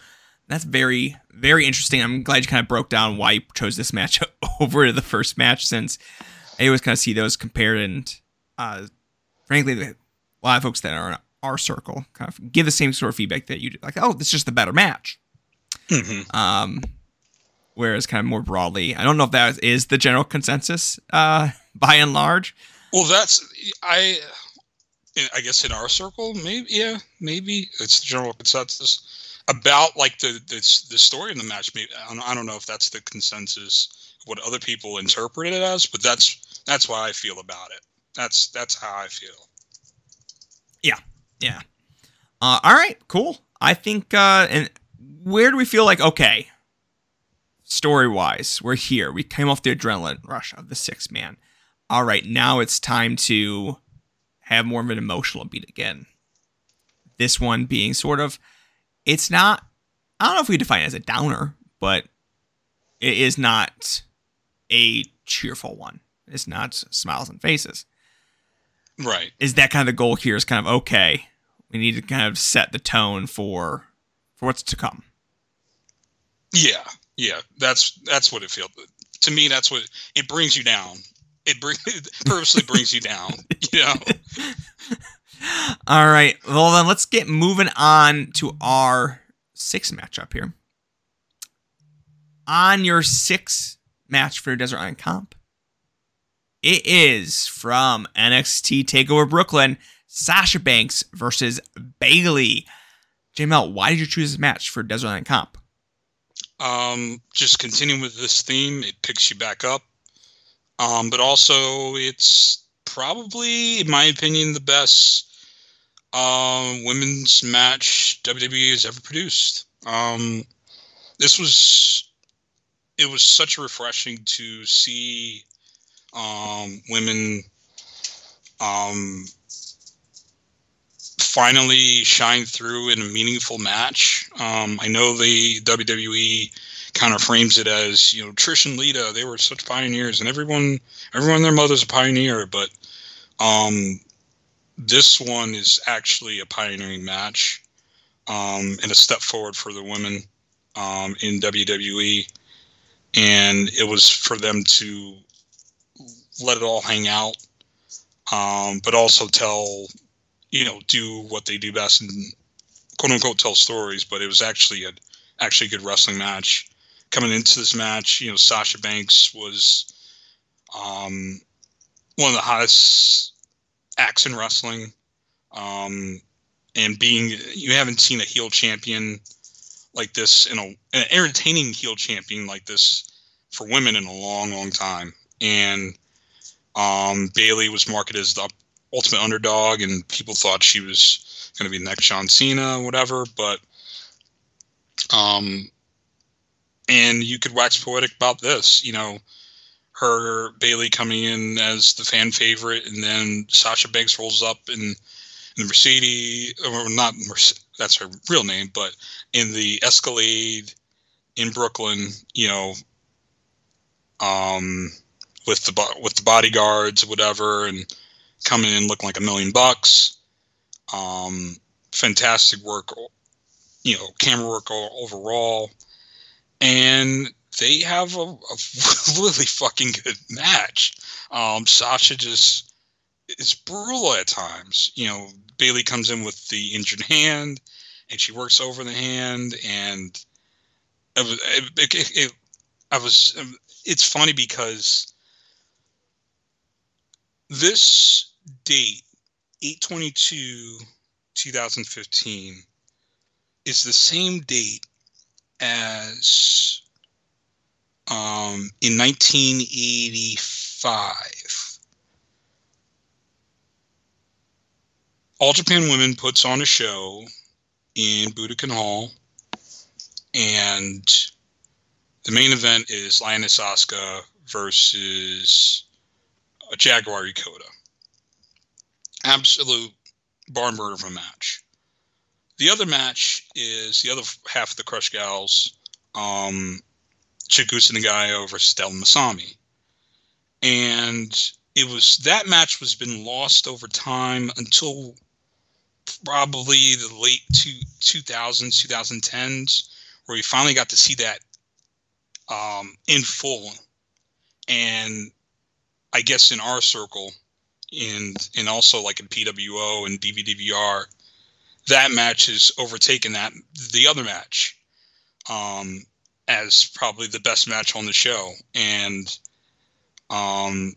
that's very, very interesting. I'm glad you kind of broke down why you chose this match over the first match since I always kind of see those compared. And uh, frankly, a lot of folks that are in our circle kind of give the same sort of feedback that you do. Like, oh, it's just the better match. Mm-hmm. Um, whereas kind of more broadly, I don't know if that is the general consensus uh, by and large. Well, that's I. I guess in our circle, maybe yeah, maybe it's the general consensus about like the the, the story in the match. Maybe I don't, I don't know if that's the consensus what other people interpret it as, but that's that's why I feel about it. That's that's how I feel. Yeah, yeah. Uh, all right, cool. I think. Uh, and where do we feel like okay? Story wise, we're here. We came off the adrenaline rush of the six man. All right, now it's time to have more of an emotional beat again. This one being sort of, it's not. I don't know if we define it as a downer, but it is not a cheerful one. It's not smiles and faces. Right. Is that kind of the goal here? Is kind of okay. We need to kind of set the tone for for what's to come. Yeah, yeah. That's that's what it feels. To me, that's what it brings you down. It, bring, it purposely brings you down. You know. All right. Well, then let's get moving on to our six matchup here. On your six match for your Desert Island Comp, it is from NXT Takeover Brooklyn, Sasha Banks versus Bayley. J Mel, why did you choose this match for Desert Island Comp? Um, just continuing with this theme, it picks you back up. Um, but also, it's probably, in my opinion, the best um, women's match WWE has ever produced. Um, this was it was such refreshing to see um, women um, finally shine through in a meaningful match. Um, I know the WWE kind of frames it as you know Trish and Lita they were such pioneers, and everyone everyone their mother's a pioneer, but um, this one is actually a pioneering match um, and a step forward for the women um, in WWE. And it was for them to let it all hang out, um, but also tell, you know, do what they do best and quote unquote tell stories. But it was actually a actually a good wrestling match. Coming into this match, you know, Sasha Banks was um, one of the hottest acts in wrestling. Um, and being you haven't seen a heel champion like this in a an entertaining heel champion like this for women in a long, long time. And um, Bayley was marketed as the ultimate underdog, and people thought she was going to be next John Cena, whatever. But um, and you could wax poetic about this, you know, her Bayley coming in as the fan favorite, and then Sasha Banks rolls up in, in the Mercedes, or not Mercedes, that's her real name, but in the Escalade in Brooklyn, you know, um, with the with the bodyguards, whatever, and coming in looking like a million bucks. Um, fantastic work, you know, camera work overall, and they have a, a really fucking good match. Um, Sasha just is brutal at times. You know, Bayley comes in with the injured hand, and she works over the hand, and it was, it, it, I was. It's funny because this date, eight twenty two, two thousand fifteen, is the same date as um, in 1985. All Japan Women puts on a show in Budokan Hall, and the main event is Lioness Asuka versus a Jaguar Yokota. Absolute barn burner of a match. The other match is the other half of the Crush Gals, um, Chigusa Nagayo versus Dump Matsumoto. And it was that match was been lost over time until probably the late two, 2000s, 2010s, where we finally got to see that um, in full. And I guess in our circle, and and also like in PWO and DVDVR, that match has overtaken that the other match. Um, as probably the best match on the show, and um,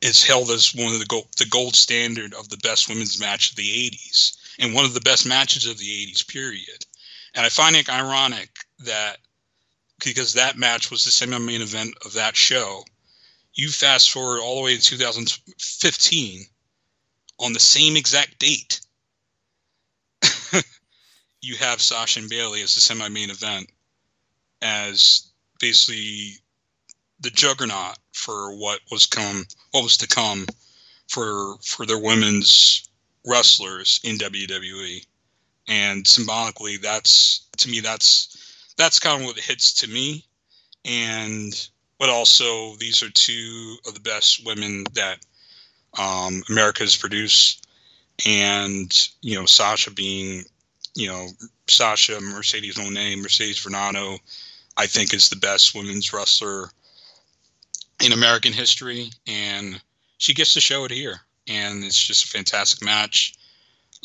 it's held as one of the gold, the gold standard of the best women's match of the '80s, and one of the best matches of the '80s. Period. And I find it ironic that because that match was the semi-main event of that show, you fast forward all the way to 2015 on the same exact date. you have Sasha and Bayley as the semi-main event as basically the juggernaut for what was come what was to come for for their women's wrestlers in WWE. And symbolically that's to me that's that's kind of what hits to me. And but also these are two of the best women that um, America has produced. And, you know, Sasha being, you know, Sasha, Mercedes Moné, Mercedes Varnado, I think is the best women's wrestler in American history, and she gets to show it here. And it's just a fantastic match.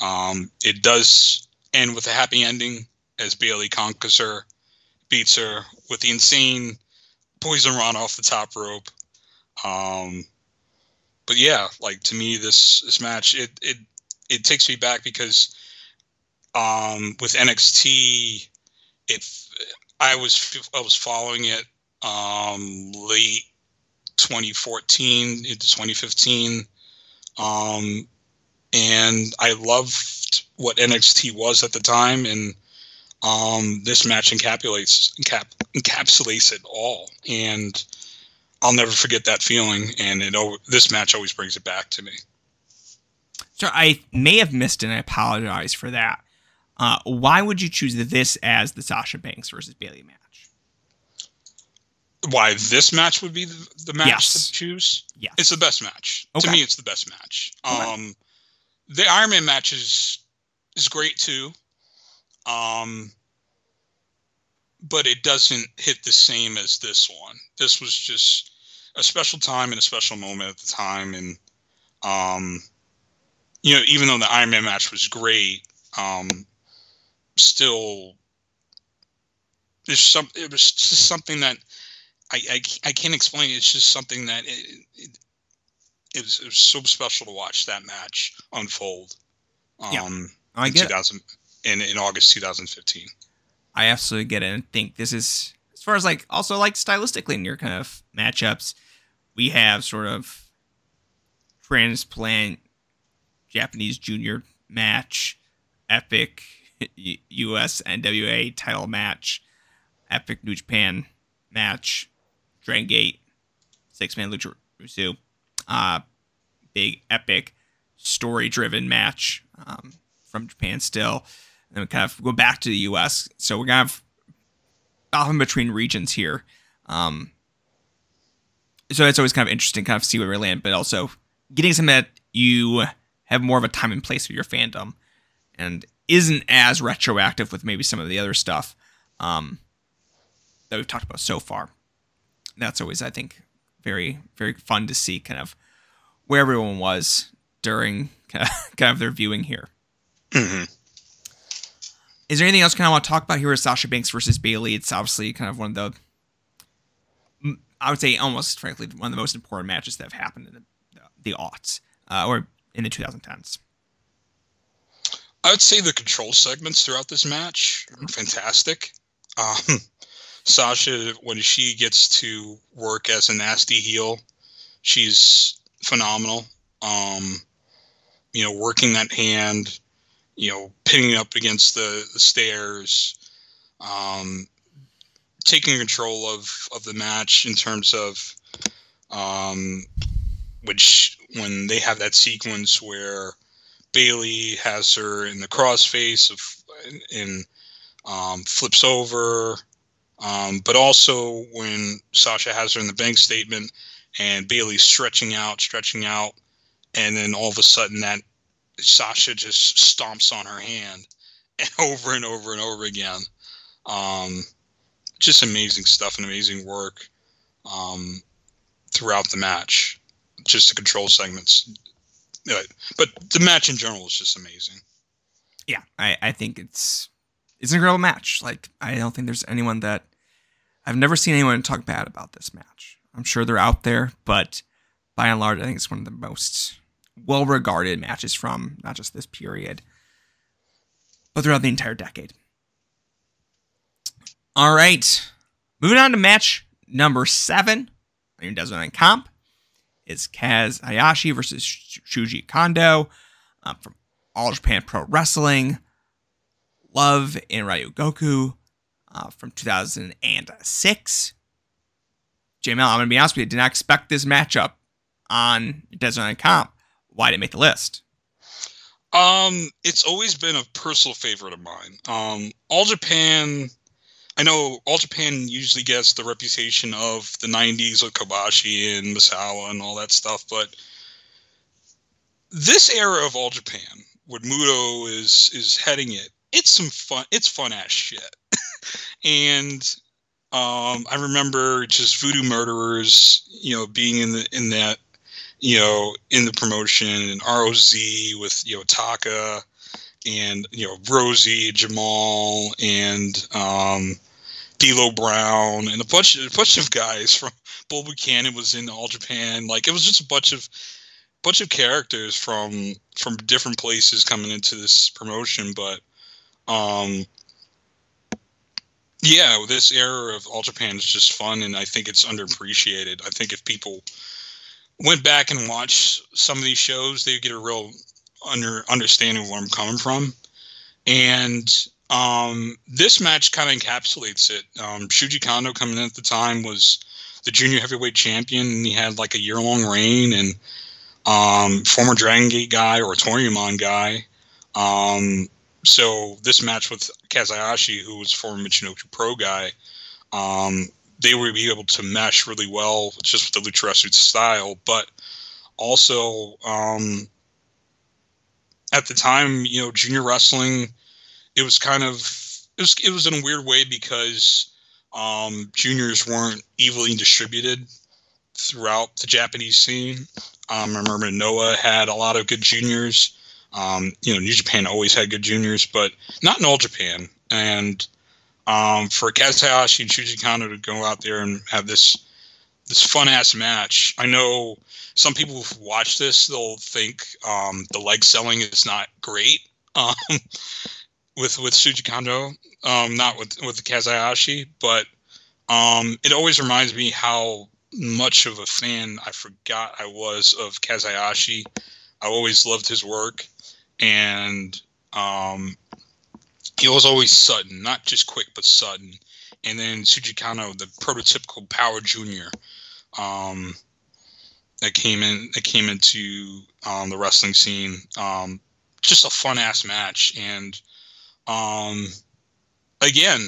Um, it does end with a happy ending as Bayley conquers her, beats her with the insane Poison Rana off the top rope. Um, but yeah, like to me, this this match it it it takes me back because um, with NXT, it I was I was following it um, late 2014 into 2015, um, and I loved what NXT was at the time, and um, this match encapsulates encap, encapsulates it all, and I'll never forget that feeling. And it this match always brings it back to me. So I may have missed, and I apologize for that. Uh, why would you choose this as the Sasha Banks versus Bayley match? Why this match would be the, the match Yes. to choose? Yeah, It's the best match. Okay. To me, it's the best match. Okay. Um, the Iron Man match is is great too. Um, but it doesn't hit the same as this one. This was just a special time and a special moment at the time, and um, you know, even though the Iron Man match was great, um, still, there's some. It was just something that I I, I can't explain. It's just something that it, it, it was, it was so special to watch that match unfold. Um, Yeah. I in get 2000 in in August 2015. I absolutely get it and think this is as far as like also like stylistically in your kind of matchups, we have sort of transplant Japanese junior match, epic US NWA title match, epic New Japan match, Dragon Gate, six man Lucha Rusu, uh, big epic story driven match um, from Japan still and we kind of go back to the U.S. So we're kind of off in between regions here. Um, so it's always kind of interesting, kind of see where we land, but also getting something that you have more of a time and place for your fandom, and isn't as retroactive with maybe some of the other stuff um, that we've talked about so far. That's always, I think, very very fun to see, kind of where everyone was during kind of, kind of their viewing here. Is there anything else kind of want to talk about here with Sasha Banks versus Bayley? It's obviously kind of one of the, I would say almost frankly, one of the most important matches that have happened in the, the aughts uh, or in the 2010s. I would say the control segments throughout this match are fantastic. Um, Sasha, when she gets to work as a nasty heel, she's phenomenal. Um, you know, working that hand, you know, pinning up against the, the stairs, um, taking control of, of the match in terms of um, which when they have that sequence where Bayley has her in the crossface of and um, flips over, um, but also when Sasha has her in the bank statement and Bayley's stretching out, stretching out, and then all of a sudden that Sasha just stomps on her hand and over and over and over again. Um, just amazing stuff and amazing work um, throughout the match. Just the control segments. But the match in general is just amazing. Yeah, I, I think it's it's an incredible match. Like I don't think there's anyone that I've never seen anyone talk bad about this match. I'm sure they're out there, but by and large, I think it's one of the most well regarded matches from not just this period, but throughout the entire decade. All right. Moving on to match number seven on your Desert Island Comp. is Kaz Hayashi versus Shuji Kondo um, from All Japan Pro Wrestling. Love in Ryogoku uh, from 2006. JML, I'm going to be honest with you, did not expect this matchup on Desert Island Comp. Why did it make the list? Um, it's always been a personal favorite of mine. Um, All Japan, I know All Japan usually gets the reputation of the '90s with Kobashi and Misawa and all that stuff, but this era of All Japan, when Muto is is heading it, it's some fun. It's fun ass shit, and um, I remember just Voodoo Murderers, you know, being in the in that you know, in the promotion and ROZ with, you know, Taka and, you know, Rosey, Jamal and um D'Lo Brown and a bunch of a bunch of guys from Bull Buchanan was in All Japan. Like it was just a bunch of bunch of characters from from different places coming into this promotion, but um yeah, this era of All Japan is just fun, and I think it's underappreciated. I think if people went back and watched some of these shows, they get a real under understanding of where I'm coming from. And um, this match kind of encapsulates it. Um, Shuji Kondo coming in at the time was the junior heavyweight champion, and he had like a year long reign. And um, former Dragon Gate guy or Toryumon guy. Um, so this match with Kaz Hayashi, who was former Michinoku Pro guy, um, they would be able to mesh really well just with the lucha wrestling style, but also um, at the time, you know, junior wrestling, it was kind of it was it was in a weird way because um, juniors weren't evenly distributed throughout the Japanese scene. Um, I remember Noah had a lot of good juniors. Um, you know, New Japan always had good juniors, but not in all Japan. And um, for Kaz Hayashi and Shuji Kondo to go out there and have this this fun ass match, I know some people who watch this they'll think um, the leg selling is not great um, with with Shuji Kondo, um, not with with the Kaz but um, it always reminds me how much of a fan I forgot I was of Kaz Hayashi. I always loved his work, and um, he was always sudden, not just quick, but sudden. And then Shuji Kondo, the prototypical Power Junior, um, that came in, that came into um, the wrestling scene. Um, just a fun ass match, and um, again,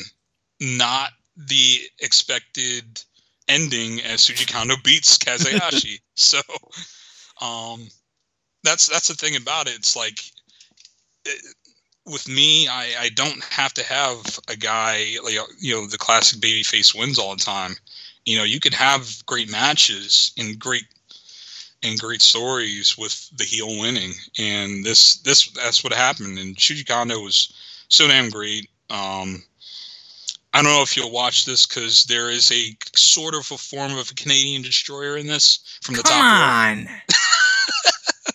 not the expected ending as Shuji Kondo beats Kaz Hayashi. so, um, that's that's the thing about it. It's like it, with me, I, I don't have to have a guy like you know the classic babyface wins all the time. You know, you could have great matches and great and great stories with the heel winning, and this this that's what happened. And Shuji Kondo was so damn great. Um, I don't know if you'll watch this because there is a sort of a form of a Canadian destroyer in this from the Come top. on.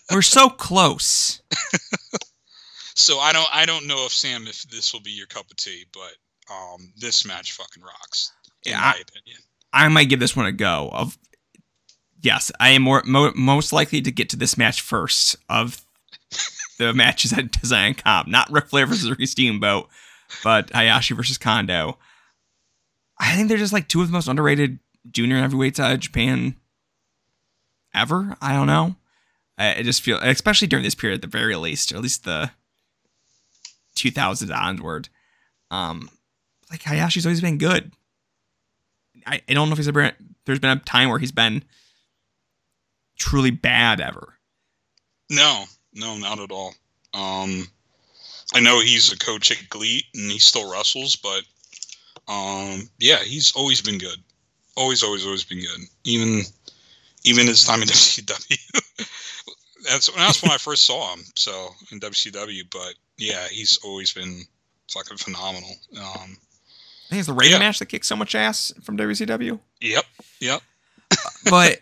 We're so close. So I don't I don't know if Sam if this will be your cup of tea, but um, this match fucking rocks in Yeah, my I- opinion. I might give this one a go. Of yes, I am more mo- most likely to get to this match first of the matches at Design Comp. Not Ric Flair versus Ricky Steamboat, but Hayashi versus Kondo. I think they're just like two of the most underrated junior heavyweights out of Japan ever. I don't know. I, I just feel, especially during this period, at the very least, or at least the 2000s onward. Um, like Hayashi's always been good. I, I don't know if he's ever there's been a time where he's been truly bad ever. No, no, not at all. Um, I know he's a coach at Gleat and he still wrestles, but um, yeah, he's always been good. Always, always, always been good. Even even his time in WCW. that's that's when I first saw him. So in WCW, but yeah, he's always been fucking phenomenal. Um, I think it's the Raven Yeah. match that kicked so much ass from WCW. yep, yep. But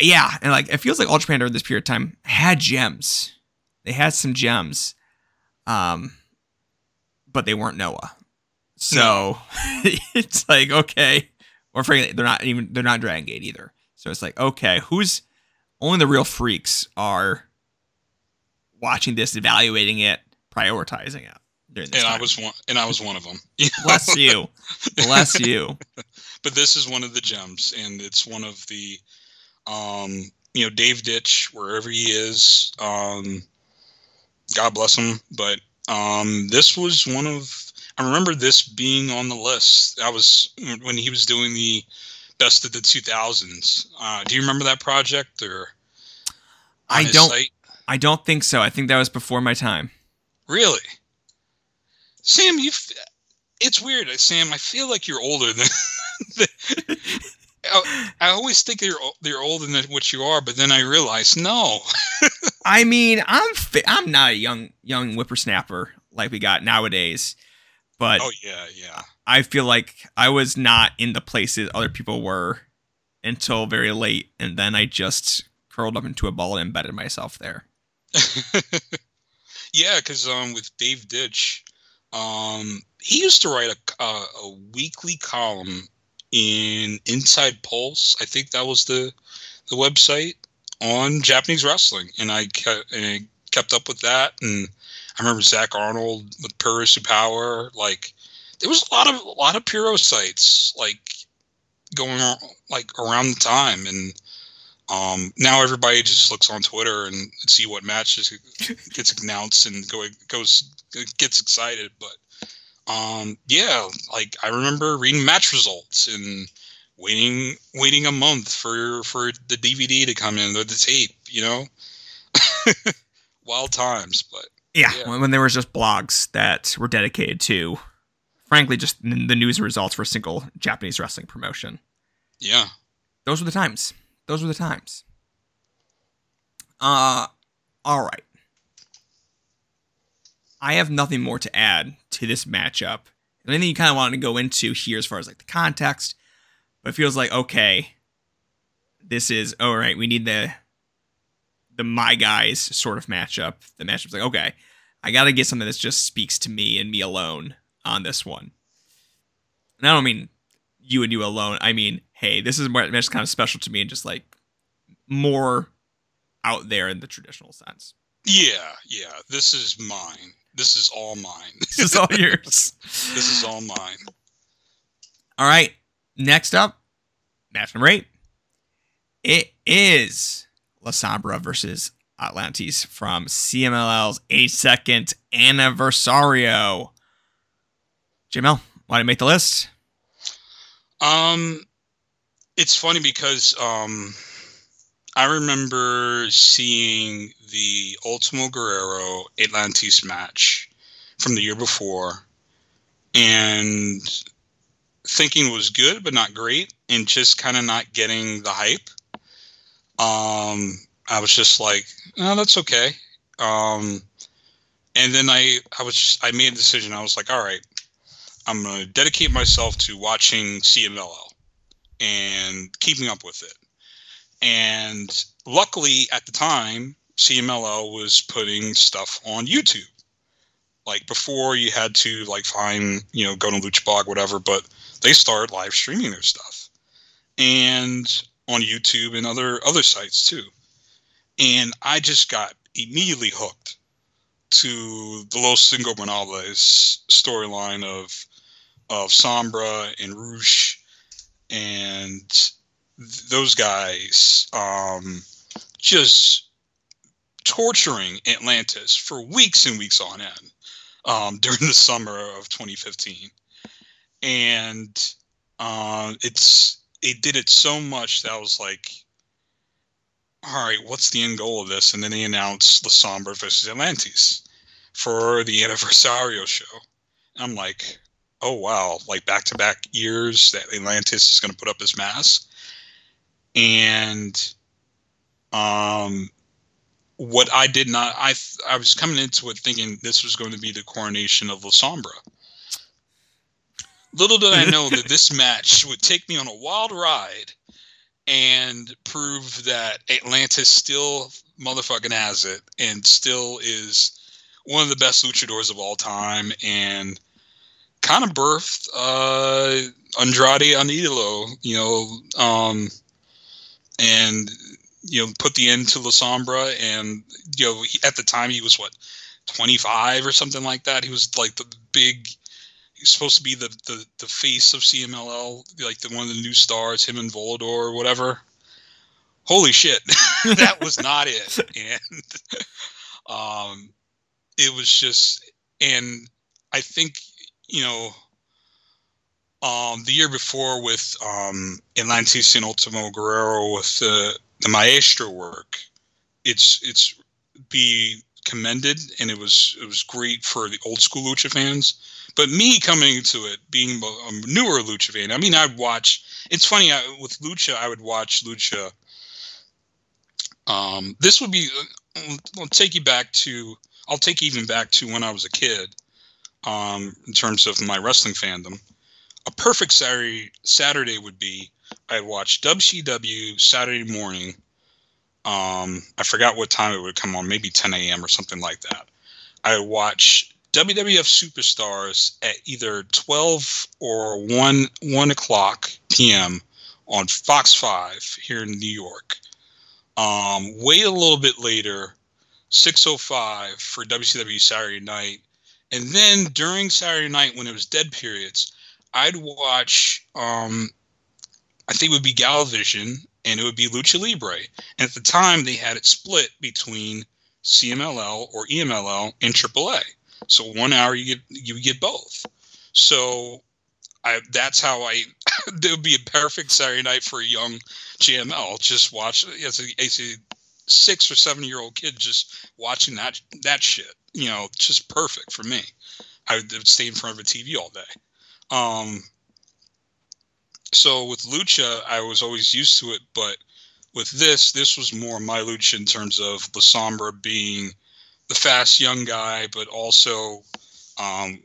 yeah, and like it feels like All Japan during this period of time had gems. They had some gems, um, but they weren't Noah. So it's like okay, or frankly, they're not even they're not Dragon Gate either. So it's like okay, who's only the real freaks are watching this, evaluating it, prioritizing it during this And I was one, and I was one of them. bless you, bless you. but this is one of the gems, and it's one of the, um, you know, Dave Ditch, wherever he is, um, God bless him. But um, this was one of. I remember this being on the list. I was when he was doing the best of the 2000s. Uh, do you remember that project or? I don't. site? I don't think so. I think that was before my time. Really, Sam, you. It's weird, uh, Sam. I feel like you're older than. than- I, oh, I always think you're you're older than what you are, but then I realize no. I mean, I'm fi- I'm not a young young whippersnapper like we got nowadays, but oh yeah, yeah. I feel like I was not in the places other people were until very late, and then I just curled up into a ball and embedded myself there. Yeah, because um, with Dave Ditch, Um, he used to write a, a, a weekly column in Inside Pulse. I think that was the the website on Japanese wrestling, and I kept, and I kept up with that. And I remember Zach Arnold with Puroresu Power. Like there was a lot of a lot of Puro sites like going like around the time, and um, now everybody just looks on Twitter and see what matches gets announced and go goes gets excited. But um, yeah, like I remember reading match results and waiting waiting a month for for the DVD to come in or the tape. You know, wild times. But yeah, yeah, when there was just blogs that were dedicated to, frankly, just the news results for a single Japanese wrestling promotion. Yeah, those were the times those were the times. Uh, all right. I have nothing more to add to this matchup. Anything you kind of wanted to go into here as far as like the context, but it feels like okay, this is all right. We need the the my guys sort of matchup. The matchup's like okay, I got to get something that just speaks to me and me alone on this one. And I don't mean you and you alone. I mean hey, this is more match kind of special to me and just like more out there in the traditional sense. Yeah, yeah. This is mine. This is all mine. this is all yours. this is all mine. All right. Next up, match number eight. It is La Sombra versus Atlantis from CMLL's eight second anniversario. JML, why did you make the list? Um, it's funny because um, I remember seeing the Ultimo Guerrero Atlantis match from the year before and thinking was good but not great and just kind of not getting the hype. Um, I was just like, oh, that's okay. Um, and then I, I was, just, I made a decision. I was like, all right, I'm going to dedicate myself to watching CMLL and keeping up with it. And luckily at the time, CMLL was putting stuff on YouTube. Like before you had to like find, you know, go to Luchablog, whatever, but they started live streaming their stuff. And on YouTube and other other sites too. And I just got immediately hooked to the Los Ingobernables storyline of of Sombra and Rush and th- those guys um, just torturing Atlantis for weeks and weeks on end um, during the summer of 2015, and uh, it's it did it so much that I was like, all right, what's the end goal of this? And then they announced La Sombra versus Atlantis for the Anniversario show. I'm like, oh wow, like back to back years that Atlantis is going to put up his mass, and um, what I did not, I I was coming into it thinking this was going to be the coronation of La Sombra. Little did I know that this match would take me on a wild ride and prove that Atlantis still motherfucking has it and still is one of the best luchadors of all time and kind of birthed uh, Andrade El Idolo, you know, um, and you know put the end to La Sombra, and you know he, at the time he was what 25 or something like that. He was like the big. He's supposed to be the, the, the face of CMLL, like the one of the new stars, him and Volador or whatever. Holy shit, that was not it, and um, it was just, and I think you know, um, the year before with um, Atlantis and Ultimo Guerrero with the the Maestro work, it's it's be commended, and it was it was great for the old school lucha fans. But me coming to it, being a newer lucha fan, I mean, I'd watch. It's funny I, with lucha, I would watch lucha. Um, this would be. I'll take you back to. I'll take you even back to when I was a kid um, in terms of my wrestling fandom. A perfect Saturday Saturday would be I'd watch WCW Saturday morning. Um, I forgot what time it would come on, maybe 10 a.m. or something like that. I watch WWF superstars at either 12 or 1 1 o'clock p.m. on Fox 5 here in New York. Um, wait a little bit later, 6:05 for WCW Saturday Night, and then during Saturday Night when it was dead periods, I'd watch. Um, I think it would be Galavision and it would be Lucha Libre. And at the time, they had it split between CMLL or EMLL and AAA. So one hour you get you get both. So I that's how I it would be a perfect Saturday night for a young JML. Just watch as a, as a six or seven year old kid just watching that that shit. You know, just perfect for me. I would stay in front of a TV all day. Um, so with lucha, I was always used to it, but with this, this was more my lucha in terms of La Sombra being the fast young guy, but also um,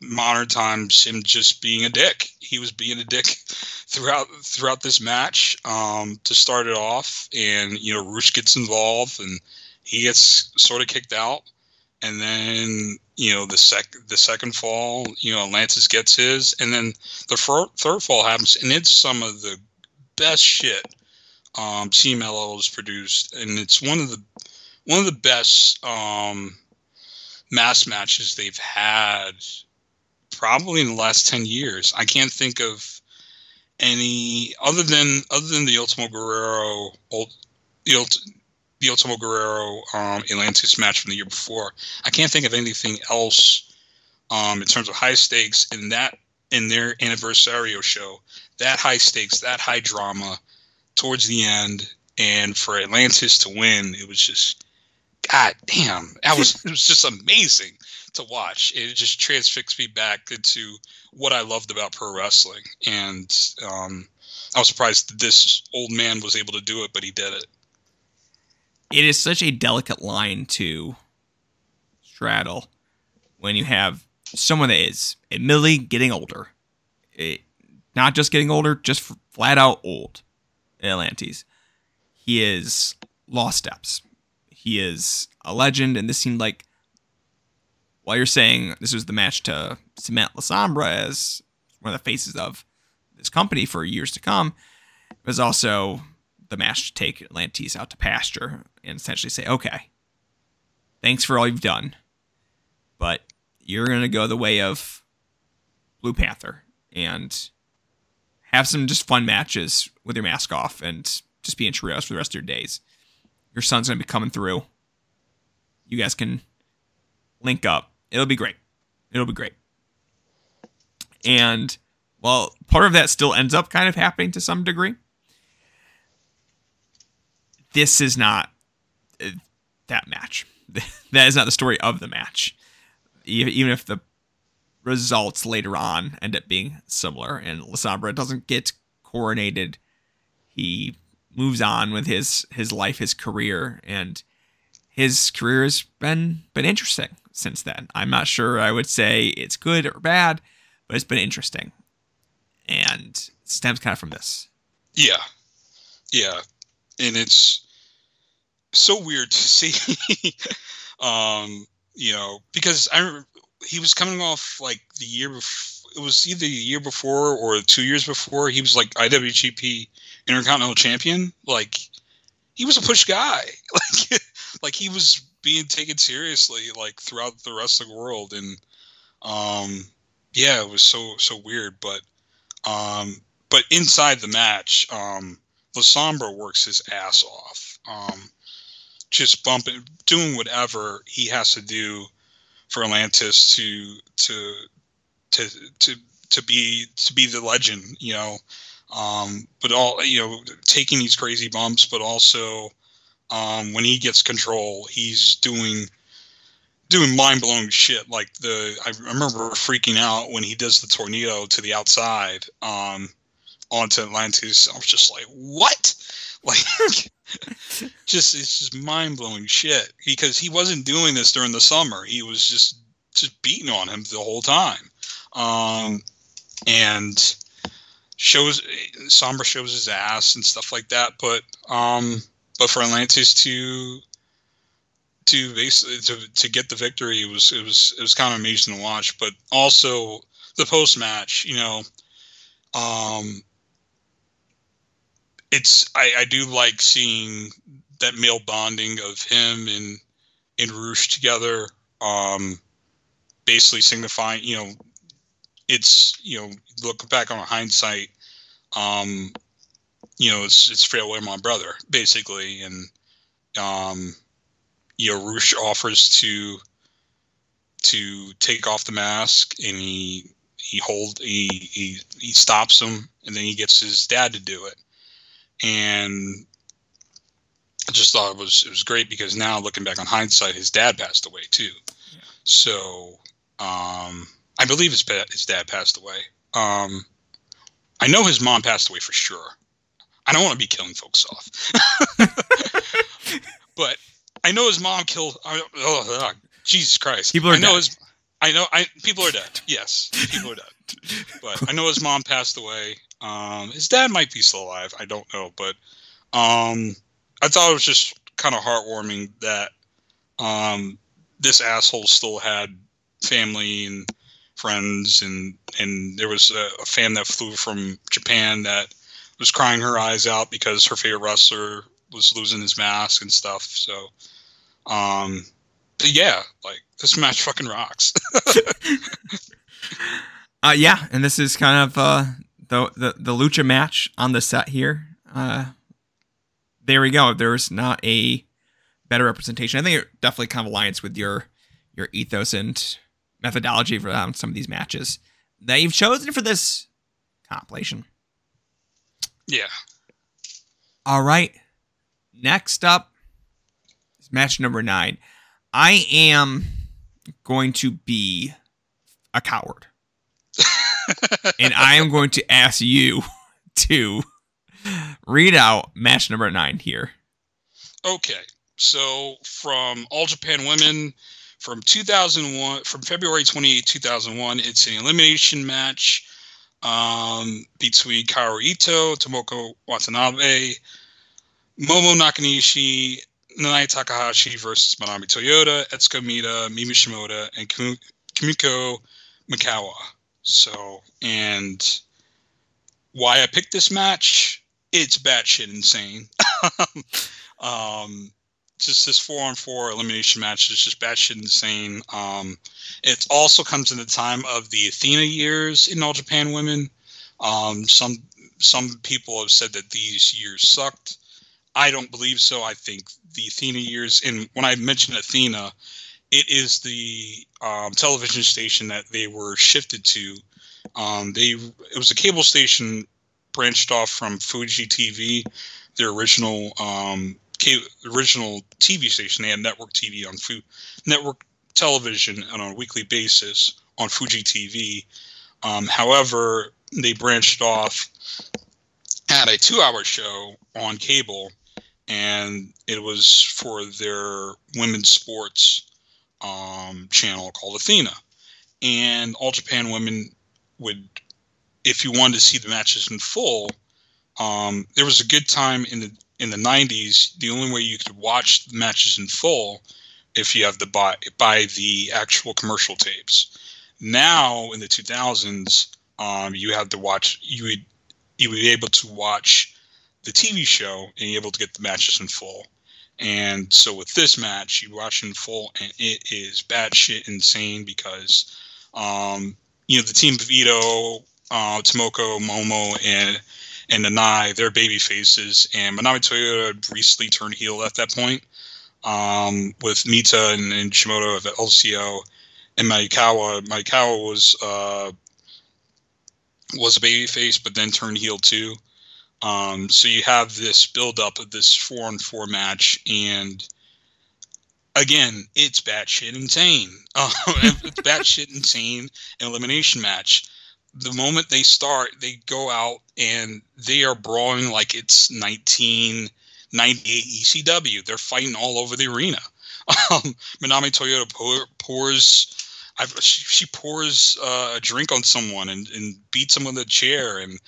modern times him just being a dick. He was being a dick throughout throughout this match um, to start it off, and you know Rush gets involved and he gets sort of kicked out, and then you know the sec the second fall, you know Atlantis gets his, and then the third fall happens, and it's some of the best shit um, CMLL has produced, and it's one of the one of the best um, mass matches they've had probably in the last 10 years. I can't think of any other than other than the ultimo guerrero the, Ult, the ultimo guerrero um, atlantis match from the year before i can't think of anything else um, in terms of high stakes in that in their anniversario show. That high stakes that high drama towards the end and for atlantis to win it was just god damn that was it was just amazing to watch. It just transfixed me back into what I loved about pro wrestling, and um, I was surprised that this old man was able to do it, but he did it. It is such a delicate line to straddle when you have someone that is admittedly getting older, it, not just getting older, just flat out old. Atlantis, he is lost steps. He is a legend, and this seemed like while you're saying this was the match to cement La Sombra as one of the faces of this company for years to come, it was also the match to take Atlantis out to pasture and essentially say, okay, thanks for all you've done, but you're going to go the way of Blue Panther and have some just fun matches with your mask off and just be in trios for the rest of your days. Your son's going to be coming through. You guys can link up It'll be great. It'll be great. And well, part of that still ends up kind of happening to some degree. This is not uh, that match. that is not the story of the match. Even if the results later on end up being similar and La Sombra doesn't get coronated, he moves on with his his life, his career, and his career has been been interesting since then. I'm not sure I would say it's good or bad, but it's been interesting. And stems kind of from this. Yeah. Yeah. And it's so weird to see um, you know, because I remember he was coming off like the year before it was either the year before or two years before he was like IWGP Intercontinental Champion. Like he was a push guy. Like like he was being taken seriously like throughout the wrestling world and um yeah it was so so weird but um but inside the match um La Sombra works his ass off um just bumping doing whatever he has to do for Atlantis to to to to to be to be the legend you know? Um but all you know taking these crazy bumps but also um, when he gets control, he's doing doing mind blowing shit. Like the I remember freaking out when he does the tornado to the outside um, onto Atlantis. I was just like, what? Like, just it's just mind blowing shit because he wasn't doing this during the summer. He was just just beating on him the whole time. Um, and shows Sombra shows his ass and stuff like that. But um, but for Atlantis to to basically to, to get the victory it was it was it was kind of amazing to watch. But also the post match, you know, um, it's I, I do like seeing that male bonding of him and and Rush together. Um, basically signifying, you know, it's you know, look back on hindsight, um, you know, it's it's farewell my brother, basically, and um, you know, Rush offers to to take off the mask, and he he hold he he he stops him, and then he gets his dad to do it, and I just thought it was it was great because now looking back on hindsight, his dad passed away too. Yeah. So um, I believe his his dad passed away. Um, I know his mom passed away for sure. I don't want to be killing folks off, but I know his mom killed. Oh, oh, Jesus Christ! People are I know dead. his. I know. I people are dead. Yes, people are dead. But I know his mom passed away. Um, his dad might be still alive. I don't know, but um, I thought it was just kind of heartwarming that um, this asshole still had family and friends, and and there was a, a fan that flew from Japan that was crying her eyes out because her favorite wrestler was losing his mask and stuff. So, um, but yeah, like this match fucking rocks. Uh, yeah, and this is kind of uh, the, the the lucha match on the set here. Uh, there we go. There's not a better representation. I think it definitely kind of aligns with your your ethos and methodology for um, some of these matches that you've chosen for this compilation. Yeah. All right. Next up is match number nine. I am going to be a coward. and I am going to ask you to read out match number nine here. Okay, so from All Japan Women from 2001, from February 28, 2001, it's an elimination match um, between Kaoru Ito, Tomoko Watanabe, Momo Nakanishi, Nanae Takahashi versus Manami Toyota, Etsuko Mita, Mimi Shimoda, and Kumiko Maekawa. So, and why I picked this match? It's batshit insane. um, just this four on four elimination match is just batshit insane. Um, it also comes in the time of the Athena years in All Japan Women. Um, some some people have said that these years sucked. I don't believe so. I think the Athena years, and when I mention Athena, it is the um, television station that they were shifted to. Um, they it was a cable station branched off from Fuji TV, their original um, original TV station. They had network TV on Fu- network television and on a weekly basis on Fuji TV. Um, however, they branched off, had a two-hour show on cable, and it was for their women's sports um, channel called Athena. And All Japan Women would, if you wanted to see the matches in full, um, there was a good time in the in the 90s. The only way you could watch the matches in full if you have the buy buy the actual commercial tapes. Now in the 2000s, um, you have to watch you would you would be able to watch the TV show and able to get the matches in full. And so with this match, you watch in full, and it is batshit insane because, um, you know, the team of Ito, uh, Tomoko, Momo, and and Nanae, they're baby faces, and Manami Toyota had recently turned heel at that point, um, with Mita and, and Shimoda of LCO, and Maekawa. Maekawa was uh, was a baby face, but then turned heel too. Um, so you have this build up of this four on four match, and again, it's batshit insane. Um, it's batshit insane elimination match. The moment they start, they go out and they are brawling like it's 1998 ECW. They're fighting all over the arena. Um, Manami Toyota pour, pours. I've, she, she pours uh, a drink on someone and, and beats them with a chair, and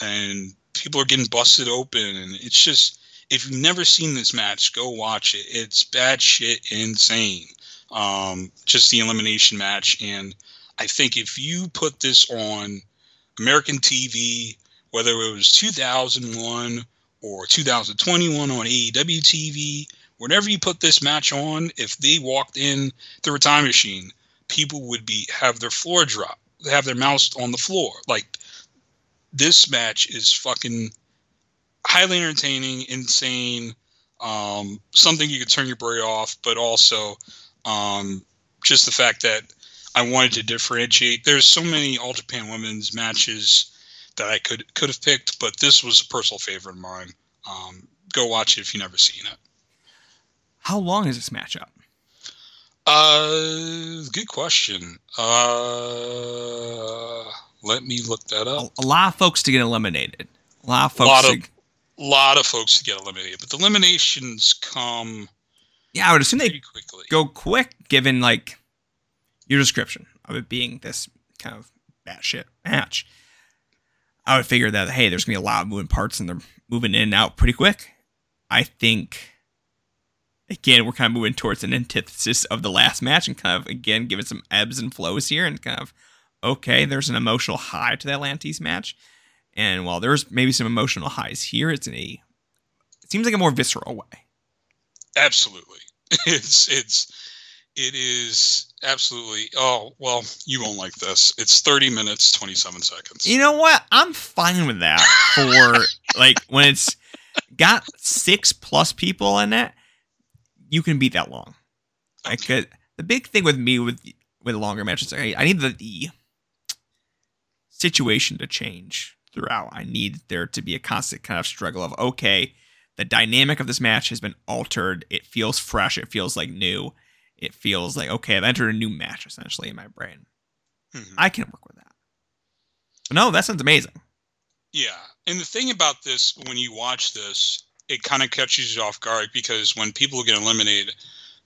and people are getting busted open and it's just If you've never seen this match, go watch it. It's bad shit insane. Um, just the elimination match, and I think if you put this on American TV, whether it was 2001 or 2021 on AEW TV, whenever you put this match on, if they walked in through a time machine, people would be have their floor drop, They have their mouse on the floor. Like this match is fucking highly entertaining, insane, um, something you could turn your brain off, but also um, just the fact that I wanted to differentiate. There's so many All Japan Women's matches that I could could have picked, but this was a personal favorite of mine. Um, go watch it if you've never seen it. How long is this matchup? Uh, good question. Uh, let me look that up. A, a lot of folks to get eliminated. A lot of folks. lot to, of lot of folks to get eliminated, but the eliminations come yeah, I would assume they quickly. go quick given like your description of it being this kind of batshit match. I would figure that hey, there's gonna be a lot of moving parts and they're moving in and out pretty quick. I think again we're kind of moving towards an antithesis of the last match and kind of again giving some ebbs and flows here and kind of okay, there's an emotional high to the Atlantis match. And while there's maybe some emotional highs here, it's in a it seems like a more visceral way. Absolutely, it's it's it is absolutely. Oh well, you won't like this. It's thirty minutes twenty seven seconds. You know what? I'm fine with that for like when it's got six plus people in it. You can beat that long. I could. The big thing with me with with longer matches, I, I need the, the situation to change throughout. I need there to be a constant kind of struggle of okay, the dynamic of this match has been altered. It feels fresh. It feels like new. It feels like okay, I've entered a new match essentially in my brain. Mhm. I can work with that. But no, that sounds amazing. Yeah, and the thing about this, when you watch this, it kind of catches you off guard because when people get eliminated,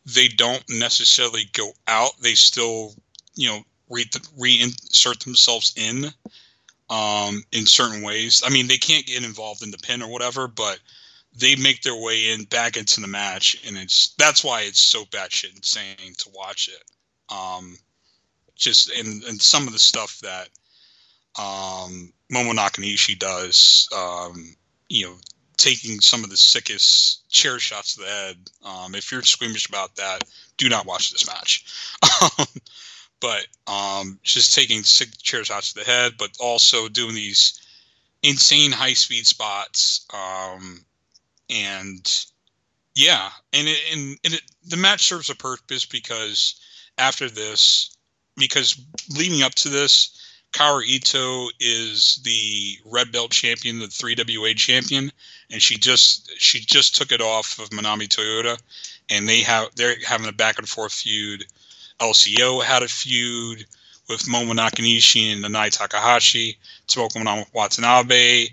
they don't necessarily go out. They still, you know, re- reinsert themselves in um, in certain ways. I mean, they can't get involved in the pin or whatever, but they make their way in back into the match, and it's that's why it's so batshit insane to watch it. Um, just and and some of the stuff that um, Momo Nakanishi does, um, you know, taking some of the sickest chair shots to the head. Um, if you're squeamish about that, do not watch this match. But um, just taking sick chair shots to the head, but also doing these insane high speed spots. Um, and yeah, and it, and, and it, the match serves a purpose because after this, because leading up to this, Kaoru Ito is the red belt champion, the 3WA champion, and she just she just took it off of Manami Toyota, and they have they're having a back and forth feud. LCO had a feud with Momo Nakanishi and Nanae Takahashi. Tomoko Watanabe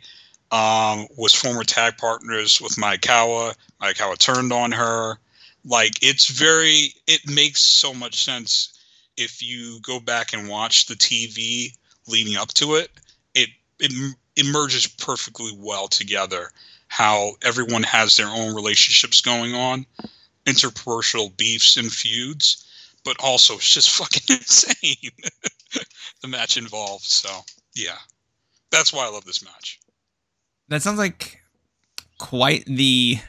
um, was former tag partners with Maekawa. Maekawa turned on her. Like it's very it makes so much sense if you go back and watch the TV leading up to it, it it, it merges perfectly well together. How everyone has their own relationships going on, interpersonal beefs and feuds, but also it's just fucking insane. the match involved. So yeah, that's why I love this match. That sounds like quite the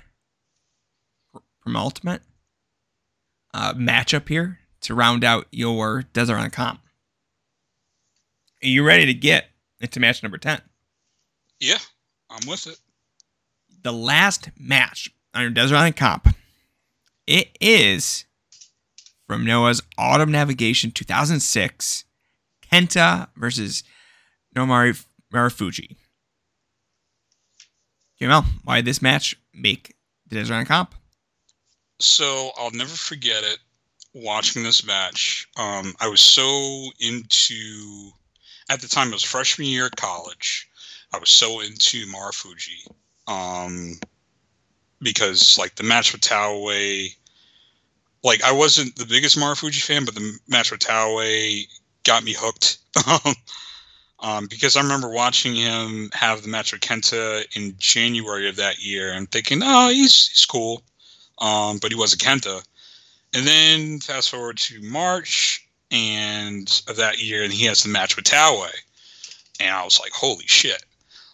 penultimate uh, matchup here to round out your Desert on comp. Are you ready to get into match number 10? Yeah, I'm with it. The last match on your Desert Island comp. It is from Noah's Autumn Navigation 2006 Kenta versus Naomichi Marufuji. JML, why did this match make the Desert Island comp? So I'll never forget it. Watching this match, um, I was so into. At the time, it was freshman year at college. I was so into Marufuji, um, because like the match with Taue, like I wasn't the biggest Marufuji fan, but the match with Taue got me hooked. Um, because I remember watching him have the match with Kenta in January of that year and thinking, oh, he's he's cool, um, but he wasn't Kenta. And then fast forward to March and of that year, and he has the match with Taue, and I was like, holy shit.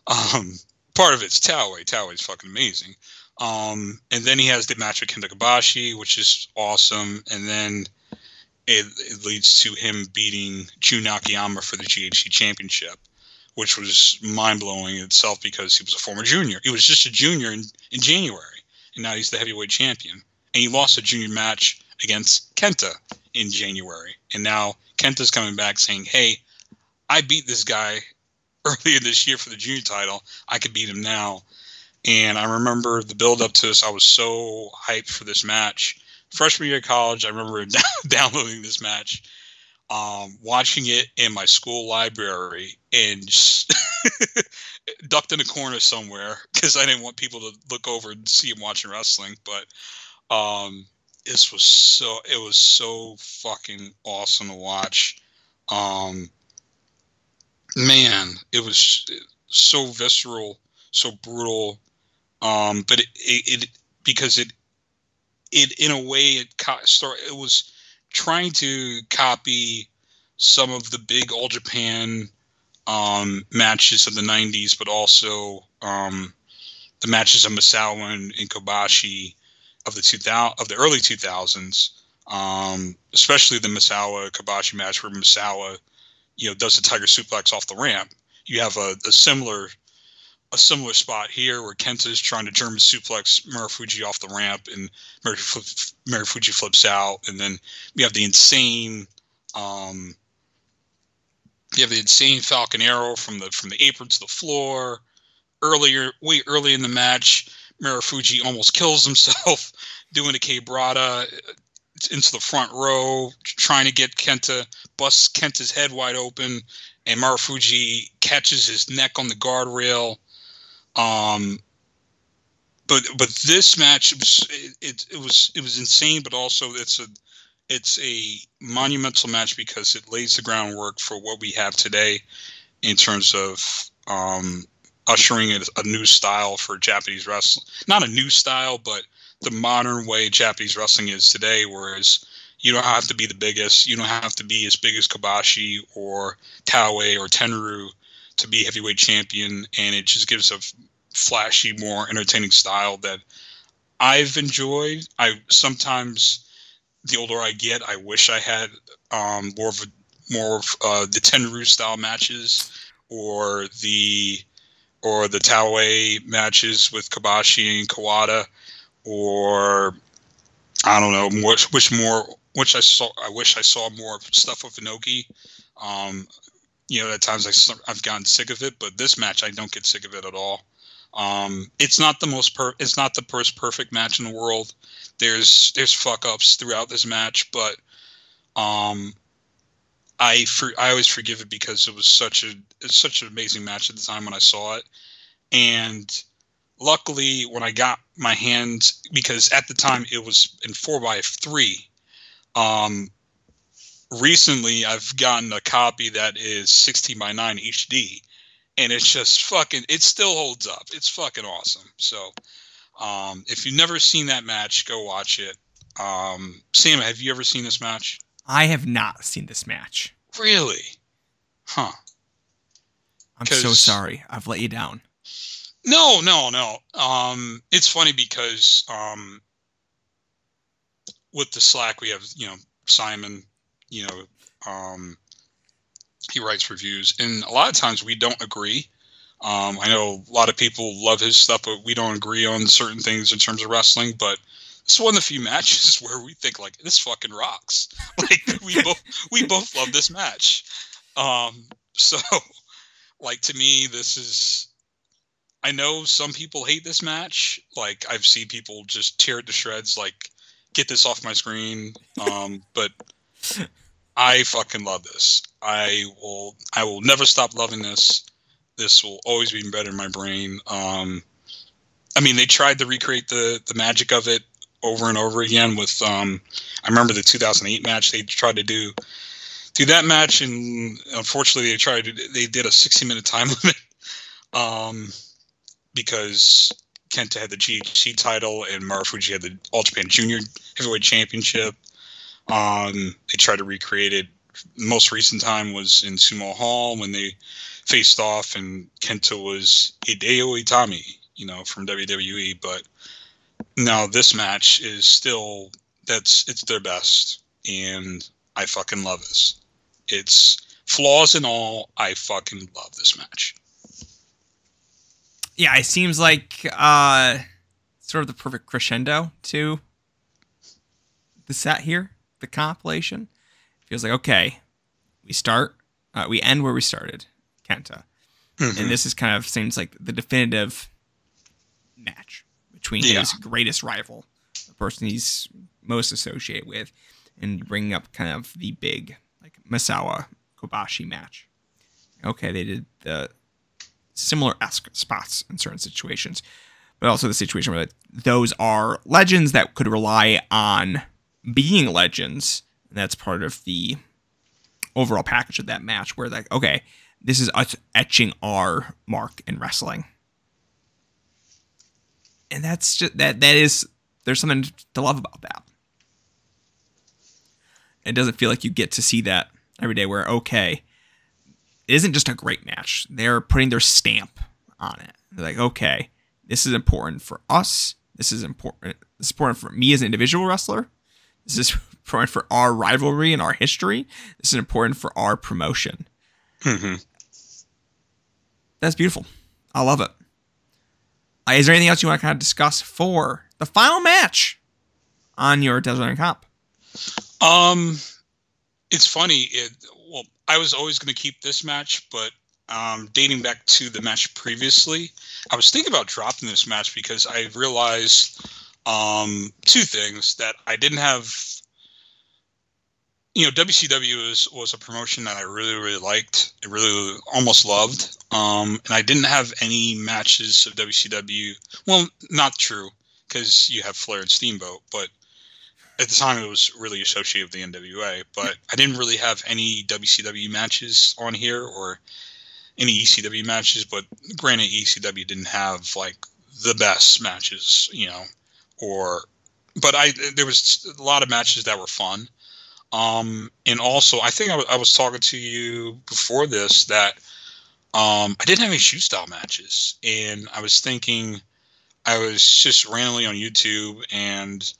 Um, part of it's. Taue is fucking amazing. Um, and then he has the match with Kenta Kobashi, which is awesome. And then it, it leads to him beating Jun Akiyama for the GHC championship, which was mind blowing in itself because he was a former junior. He was just a junior in, in January, and now he's the heavyweight champion. And he lost a junior match against Kenta in January. And now Kenta's coming back saying, hey, I beat this guy earlier this year for the junior title. I could beat him now. And I remember the build up to this. I was so hyped for this match. Freshman year of college, I remember downloading this match, um, watching it in my school library, and ducked in a corner somewhere because I didn't want people to look over and see him watching wrestling. But um, this was so it was so fucking awesome to watch. Um, man, it was so visceral, so brutal. Um, but it, it, it because it it in a way it co- start, it was trying to copy some of the big All Japan um, matches of the '90s, but also um, the matches of Misawa and, and Kobashi of the 2000 of the early 2000s, um, especially the Misawa Kobashi match where Misawa, you know, does the Tiger suplex off the ramp. You have a, a similar a similar spot here where Kenta is trying to German suplex Marufuji off the ramp, and Marufuji flips out, and then we have the insane, um, you have the insane Falcon Arrow from the from the apron to the floor. Earlier, way early in the match, Marufuji almost kills himself doing a K-Brada into the front row, trying to get Kenta, busts Kenta's head wide open, and Marufuji catches his neck on the guardrail. Um, but but this match it was it, it was it was insane, but also it's a it's a monumental match because it lays the groundwork for what we have today in terms of um, ushering a, a new style for Japanese wrestling. Not a new style, but the modern way Japanese wrestling is today. Whereas you don't have to be the biggest, you don't have to be as big as Kobashi or Taue or Tenryu to be heavyweight champion, and it just gives a flashy, more entertaining style that I've enjoyed. I sometimes, the older I get, I wish I had um, more of a, more of uh, the Tenryu style matches or the or the Taue matches with Kobashi and Kawada, or I don't know, which, which more, which I saw, I wish I saw more stuff with Inoki. Um, you know, at times I, I've gotten sick of it, but this match I don't get sick of it at all. Um, it's not the most per, it's not the first perfect match in the world. There's there's fuck ups throughout this match, but um, I for, I always forgive it because it was such a it's such an amazing match at the time when I saw it, and luckily when I got my hands because at the time it was in four by three. Um, recently I've gotten a copy that is 16 by 9 HD and it's just fucking it still holds up. It's fucking awesome. So um, if you've never seen that match, go watch it. Um, Sam, have you ever seen this match? I have not seen this match. Really? Huh. I'm so sorry. I've let you down. No, no, no. Um, it's funny because um, with the Slack we have, you know, Simon you know, um, he writes reviews, and a lot of times we don't agree. Um, I know a lot of people love his stuff, but we don't agree on certain things in terms of wrestling. But it's one of the few matches where we think like this fucking rocks. Like we both we both love this match. Um, so, like to me, this is. I know some people hate this match. Like I've seen people just tear it to shreds. Like, get this off my screen. Um, but I fucking love this. I will I will never stop loving this. This will always be embedded in my brain. Um, I mean, they tried to recreate the the magic of it over and over again with um, I remember the 2008 match they tried to do Dude, that match, and unfortunately, they tried. To, they did a 60 minute time limit, um, because Kenta had the GHC title and Marufuji had the All Japan Junior Heavyweight Championship. Um, they tried to recreate it. Most recent time was in Sumo Hall when they faced off, and Kenta was Hideo Itami, you know, from WWE. But now this match is still that's it's their best, and I fucking love this. It's flaws and all. I fucking love this match. Yeah, it seems like uh, sort of the perfect crescendo to the set here, the compilation. feels like okay, we start, uh, we end where we started, Kenta, Mhm. and this is kind of seems like the definitive match between Yeah. his greatest rival, the person he's most associated with, and bringing up kind of the big like Misawa Kobashi match. Okay, they did the similar esque spots in certain situations, but also the situation where those are legends that could rely on being legends. And that's part of the overall package of that match, where like, okay, this is us etching our mark in wrestling, and that's just that. That is there's something to love about that. It doesn't feel like you get to see that every day. Where okay, it isn't just a great match. They're putting their stamp on it. They're like, okay, this is important for us. This is important. This is important for me as an individual wrestler. This is important for our rivalry and our history. This is important for our promotion. hmm That's beautiful. I love it. Uh, is there anything else you want to kind of discuss for the final match on your Desert Island Comp? Um, it's funny. It, well, I was always going to keep this match, but um, dating back to the match previously, I was thinking about dropping this match because I realized um, two things that I didn't have. You know, WCW was was a promotion that I really really liked. I really almost loved. Um, and I didn't have any matches of WCW. Well, not true because you have Flair and Steamboat, but at the time it was really associated with the NWA, but I didn't really have any WCW matches on here or any ECW matches. But granted, ECW didn't have like the best matches, you know, or but I there was a lot of matches that were fun. Um, and also, I think I was talking to you before this that um, I didn't have any shoot style matches, and I was thinking I was just randomly on YouTube and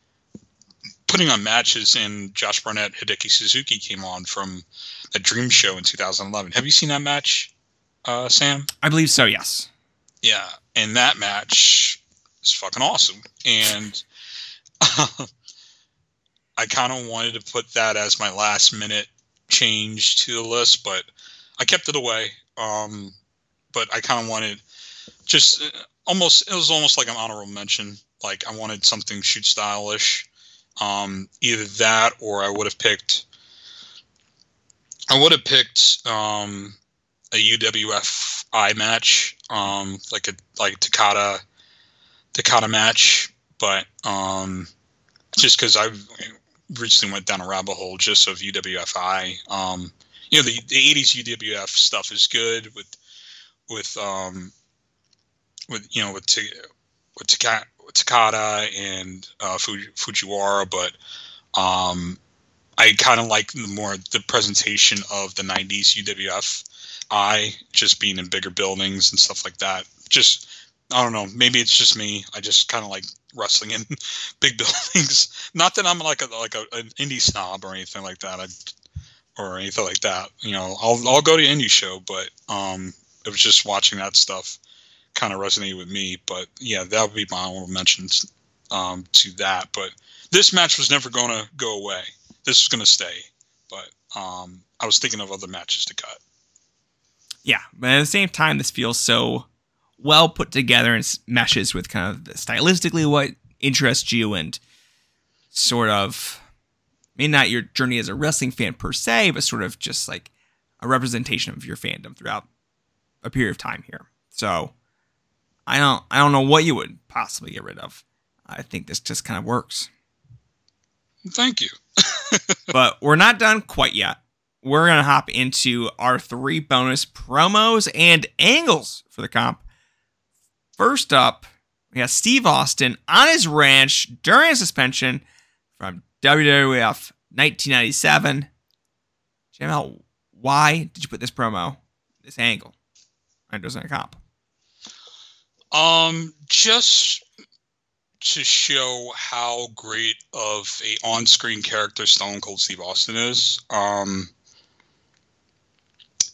putting on matches, and Josh Barnett, Hideki Suzuki came on from the Dream Show in 2011. Have you seen that match, uh, Sam? I believe so. Yes. Yeah, and that match is fucking awesome. And I kind of wanted to put that as my last minute change to the list, but I kept it away. Um, but I kind of wanted just uh, almost it was almost like an honorable mention. Like I wanted something shoot stylish. Um, either that or I would have picked. I would have picked um, a UWFI match, um, like a like Takata Takata match, but um, just because I recently went down a rabbit hole just of UWFI. Um, you know, the, the 80s UWF stuff is good with with um, with you know with T- with Taka- Takata and uh, Fujiwara, but um, I kind of like the more the presentation of the 90s UWF. I just being in bigger buildings and stuff like that. Just I don't know. Maybe it's just me. I just kind of like wrestling in big buildings. Not that I'm like a like a, an indie snob or anything like that. I, or anything like that. You know, I'll I'll go to indie show, but um, it was just watching that stuff kind of resonated with me. But yeah, that would be my honorable mentions um, to that. But this match was never going to go away. This was going to stay. But um, I was thinking of other matches to cut. Yeah, but at the same time, this feels so well put together and meshes with kind of the stylistically what interests you and sort of maybe not your journey as a wrestling fan per se, but sort of just like a representation of your fandom throughout a period of time here. So I don't I don't know what you would possibly get rid of. I think this just kind of works. Thank you. but we're not done quite yet. we're gonna hop into our three bonus promos and angles for the comp. First up, we got Steve Austin on his ranch during a suspension from WWF 1997. JML, why did you put this promo, this angle, under a Cop? Um, just to show how great of a on-screen character Stone Cold Steve Austin is. Um,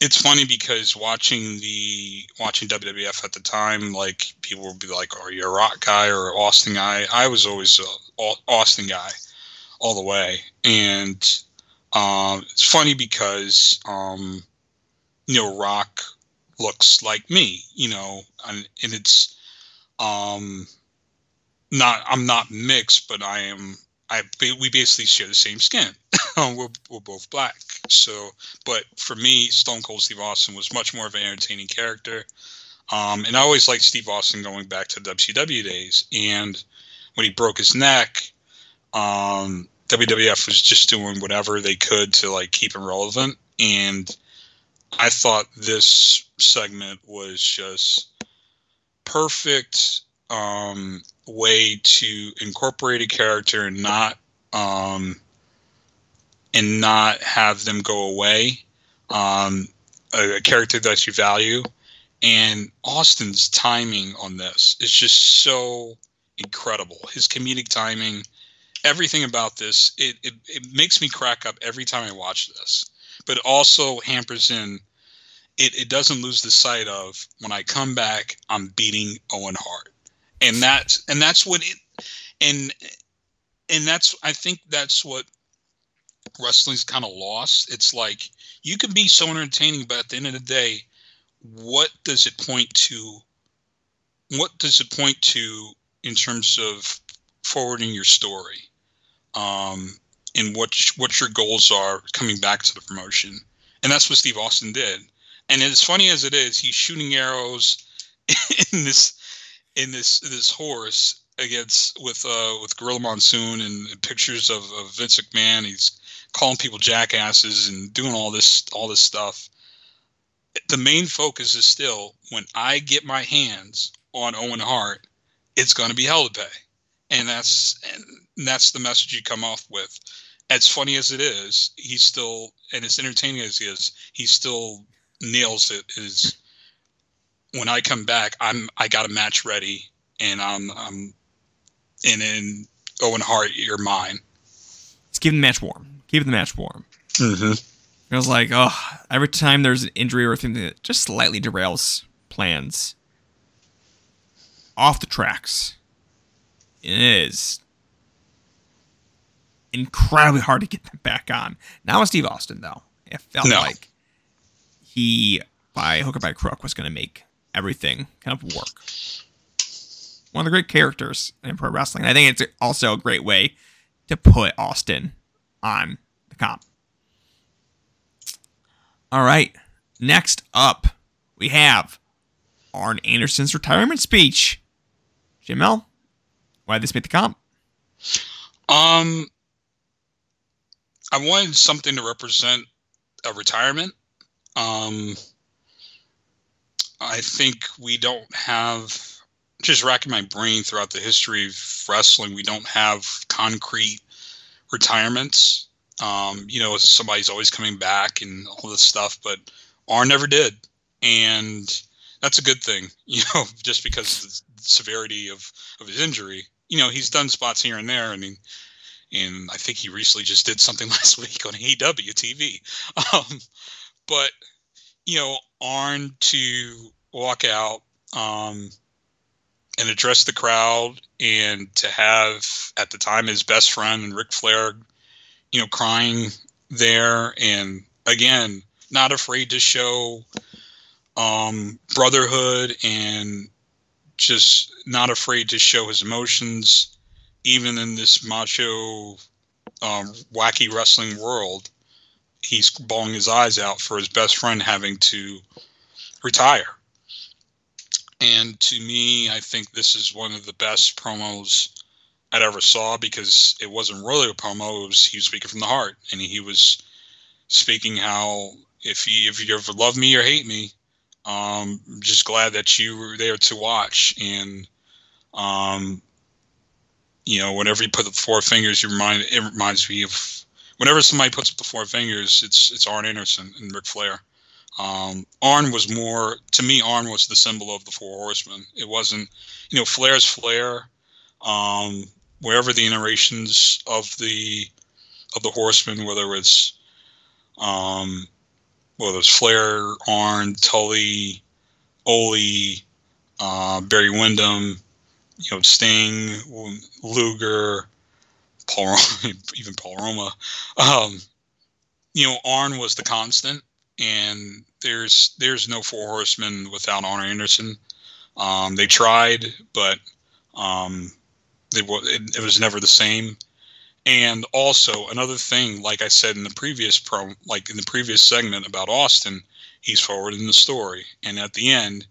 it's funny because watching the watching WWF at the time, like people would be like, "Are you a Rock guy or Austin guy?" I was always a Austin guy, all the way. And um, it's funny because um, you know Rock looks like me, you know, and, and it's um, not I'm not mixed, but I am. I we basically share the same skin. We're we're both black. So, but for me, Stone Cold Steve Austin was much more of an entertaining character. Um, and I always liked Steve Austin going back to WCW days. And when he broke his neck, um, WWF was just doing whatever they could to like keep him relevant. And I thought this segment was just perfect um, way to incorporate a character and not um, and not have them go away. Um, a, a, character that you value, and Austin's timing on this is just so incredible. His comedic timing, everything about this, it, it, it makes me crack up every time I watch this. But it also hampers in it, it doesn't lose the sight of when I come back, I'm beating Owen Hart and that's and that's what it and and that's I think that's what wrestling's kind of lost. It's like you can be so entertaining, but at the end of the day, what does it point to? What does it point to in terms of forwarding your story, um, and what what your goals are coming back to the promotion? And that's what Steve Austin did. And as funny as it is, he's shooting arrows in this in this this horse against with uh with Gorilla Monsoon and pictures of, of Vince McMahon. He's calling people jackasses and doing all this all this stuff. The main focus is still when I get my hands on Owen Hart, it's going to be hell to pay, and that's and that's the message you come off with. As funny as it is, he's still and as entertaining as he is, he still nails it. Is when I come back, I'm I got a match ready, and I'm I'm and in Owen Hart, you're mine. Let's keep the match warm. Keep the match warm. Mm-hmm. It was like, oh, every time there's an injury or something that just slightly derails plans off the tracks, it is incredibly hard to get them back on. Not with Steve Austin, though. It felt no. like he, by hook or by crook, was going to make everything kind of work. One of the great characters in pro wrestling. I think it's also a great way to put Austin on the comp. All right. Next up, we have Arn Anderson's retirement speech. JML, why did this make the comp? Um, I wanted something to represent a retirement. Um, I think we don't have just racking my brain throughout the history of wrestling. We don't have concrete retirements. Um, you know, somebody's always coming back and all this stuff, but Arn never did, and that's a good thing. You know, just because the severity of of his injury. You know, he's done spots here and there. I mean, and I think he recently just did something last week on AEW TV. Um, but you know, Arn to walk out um, and address the crowd, and to have at the time his best friend and Ric Flair, you know, crying there, and again, not afraid to show um, brotherhood and just not afraid to show his emotions, even in this macho, um, wacky wrestling world he's bawling his eyes out for his best friend having to retire. And to me, I think this is one of the best promos I'd ever saw because it wasn't really a promo. It was he was speaking from the heart, and he was speaking how if you if you ever love me or hate me, um, just glad that you were there to watch and um, you know, whenever you put the four fingers, you remind it reminds me of whenever somebody puts up the four fingers, it's it's Arn Anderson and Ric Flair. Um, Arn was more to me. Arn was the symbol of the Four Horsemen. It wasn't, you know, Flair's Flair. Um, wherever the iterations of the of the Horsemen, whether it's um, whether it's Flair, Arn, Tully, Ole, uh, Barry Windham, you know, Sting, Luger, Paul, even Paul Roma. Um, you know, Arn was the constant, and there's there's no Four Horsemen without Arn Anderson. Um, they tried, but um, they, it, it was never the same. And also another thing, like I said in the previous pro, like in the previous segment about Austin, he's forward in the story, and at the end,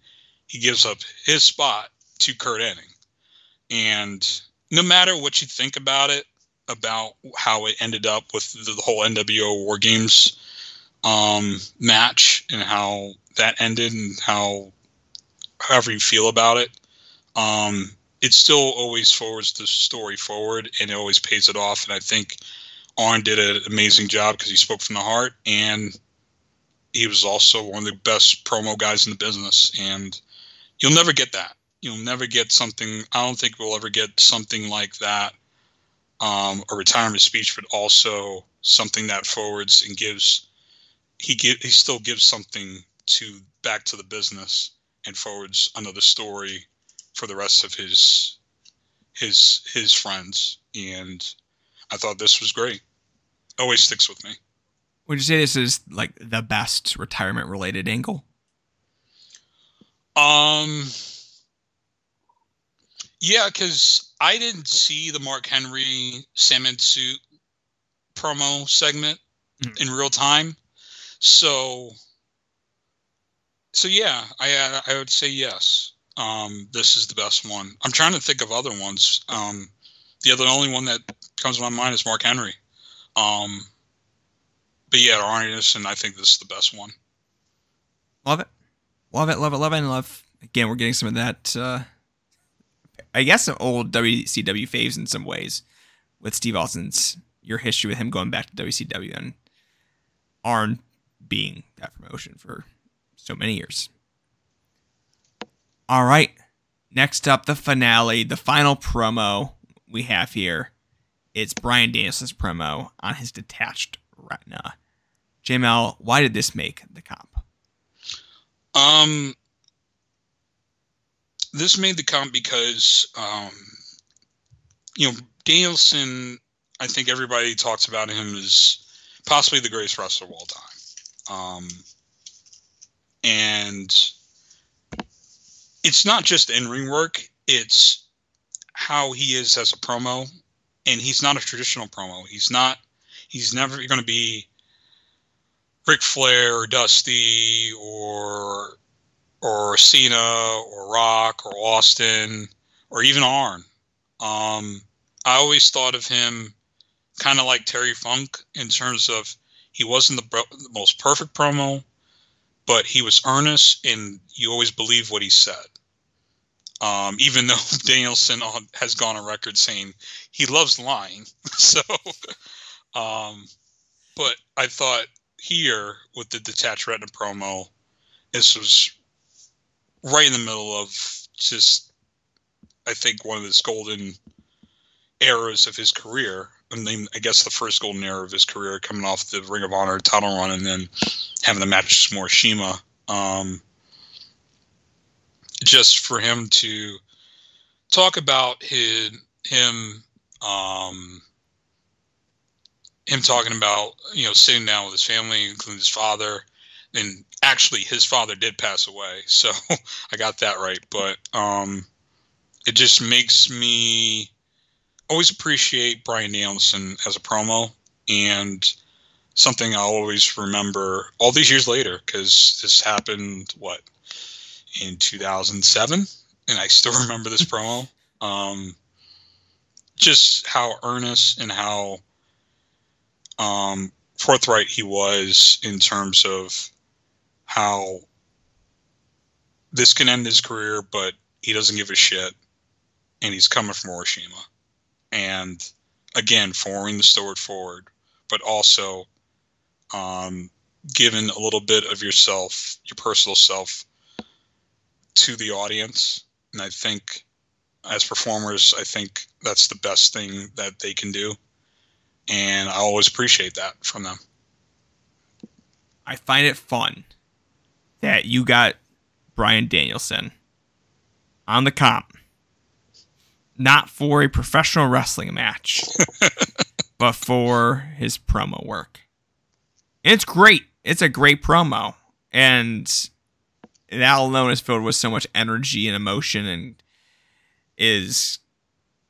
he gives up his spot to Curt Hennig. And no matter what you think about it, about how it ended up with the whole NWO War Games um, match and how that ended and how however you feel about it, um, it still always forwards the story forward and it always pays it off. And I think Arn did an amazing job because he spoke from the heart and he was also one of the best promo guys in the business. And you'll never get that. You'll never get something. I don't think we'll ever get something like that, um, a retirement speech, but also something that forwards and gives. He give he still gives something to back to the business and forwards another story for the rest of his his his friends and I thought this was great. Always sticks with me. Would you say this is like the best retirement related angle? Um yeah, because I didn't see the Mark Henry salmon suit promo segment mm. in real time, so so yeah, I I would say yes. Um, this is the best one. I'm trying to think of other ones. Um, the other only one that comes to my mind is Mark Henry. Um, but yeah, Arn Anderson, I think this is the best one. Love it, love it, love it, love it, and love. Again, we're getting some of that. Uh, I guess some old WCW faves in some ways with Steve Austin's your history with him going back to WCW and Arn being that promotion for so many years. All right. Next up, the finale, the final promo we have here. It's Bryan Danielson's promo on his detached retina. JML, why did this make the comp? Um, this made the comp because, um, you know, Danielson. I think everybody talks about him as possibly the greatest wrestler of all time. Um, and it's not just in ring work; it's how he is as a promo, and he's not a traditional promo. He's not. He's never going to be Ric Flair or Dusty or or Cena or Rock or Austin or even Arn. Um, I always thought of him kind of like Terry Funk in terms of he wasn't the, the most perfect promo, but he was earnest and you always believe what he said. Um, even though Danielson has gone on record saying he loves lying. so, um, but I thought here with the detached retina promo, this was right in the middle of just, I think, one of his golden eras of his career. I guess the first golden era of his career, coming off the Ring of Honor title run, and then having the match with Morishima. Um, just for him to talk about his him um, him talking about you know sitting down with his family, including his father, and actually his father did pass away, so I got that right. But um, it just makes me always appreciate Bryan Danielson as a promo and something I'll always remember all these years later because this happened what in 2007 and I still remember this promo. Um, just how earnest and how um, forthright he was in terms of how this can end his career, but he doesn't give a shit, and he's coming from Hiroshima, and again forwarding the story forward, but also um, giving a little bit of yourself, your personal self, to the audience, and I think as performers, I think that's the best thing that they can do, and I always appreciate that from them. I find it fun that you got Bryan Danielson on the comp, not for a professional wrestling match, but for his promo work. And it's great. It's a great promo. And that alone is filled with so much energy and emotion and is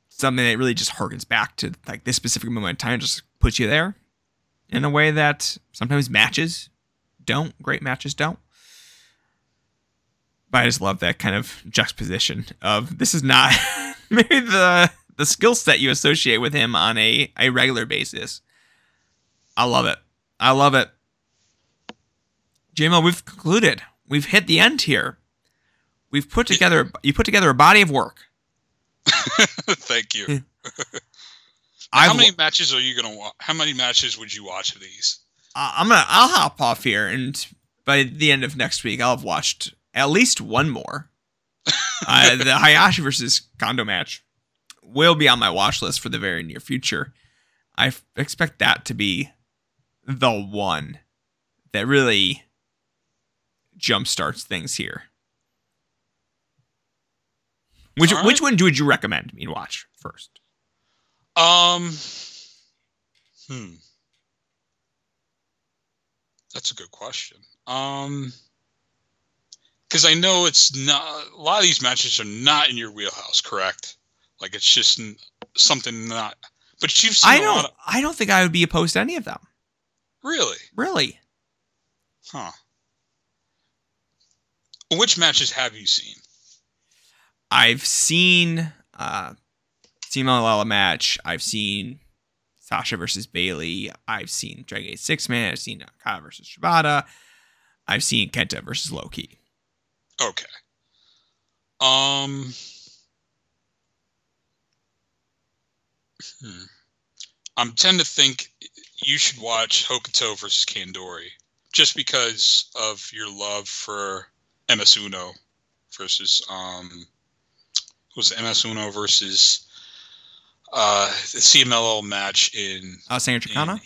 something that really just harkens back to like this specific moment in time, just puts you there in a way that sometimes matches don't. Great matches don't. But I just love that kind of juxtaposition of this is not maybe the the skill set you associate with him on a, a regular basis. I love it. I love it. JML, we've concluded. We've hit the end here. We've put together you put together a body of work. Thank you. how many matches are you gonna watch? How many matches would you watch of these? Uh, I'm gonna I'll hop off here, and by the end of next week, I'll have watched at least one more. uh, the Hayashi versus Kondo match will be on my watch list for the very near future. I f- expect that to be the one that really jumpstarts things here. Which All which right. one would you recommend me to watch first? Um, hmm, that's a good question. Um, because I know it's not a lot of these matches are not in your wheelhouse, correct? Like it's just n- something not. But you've seen I a lot don't of, I don't think I would be opposed to any of them. really, Really. huh? Which matches have you seen? I've seen uh Simo Lala match. I've seen Sasha versus Bayley. I've seen Dragon Gate Six Man. I've seen Okada versus Shibata. I've seen Kenta versus Low Ki. Okay. Um. Hmm. I'm tend to think you should watch Hokuto versus Kandori, just because of your love for MS Uno versus um. Was it MS Uno versus uh the CMLL match in Uh Sangre Chicana? in-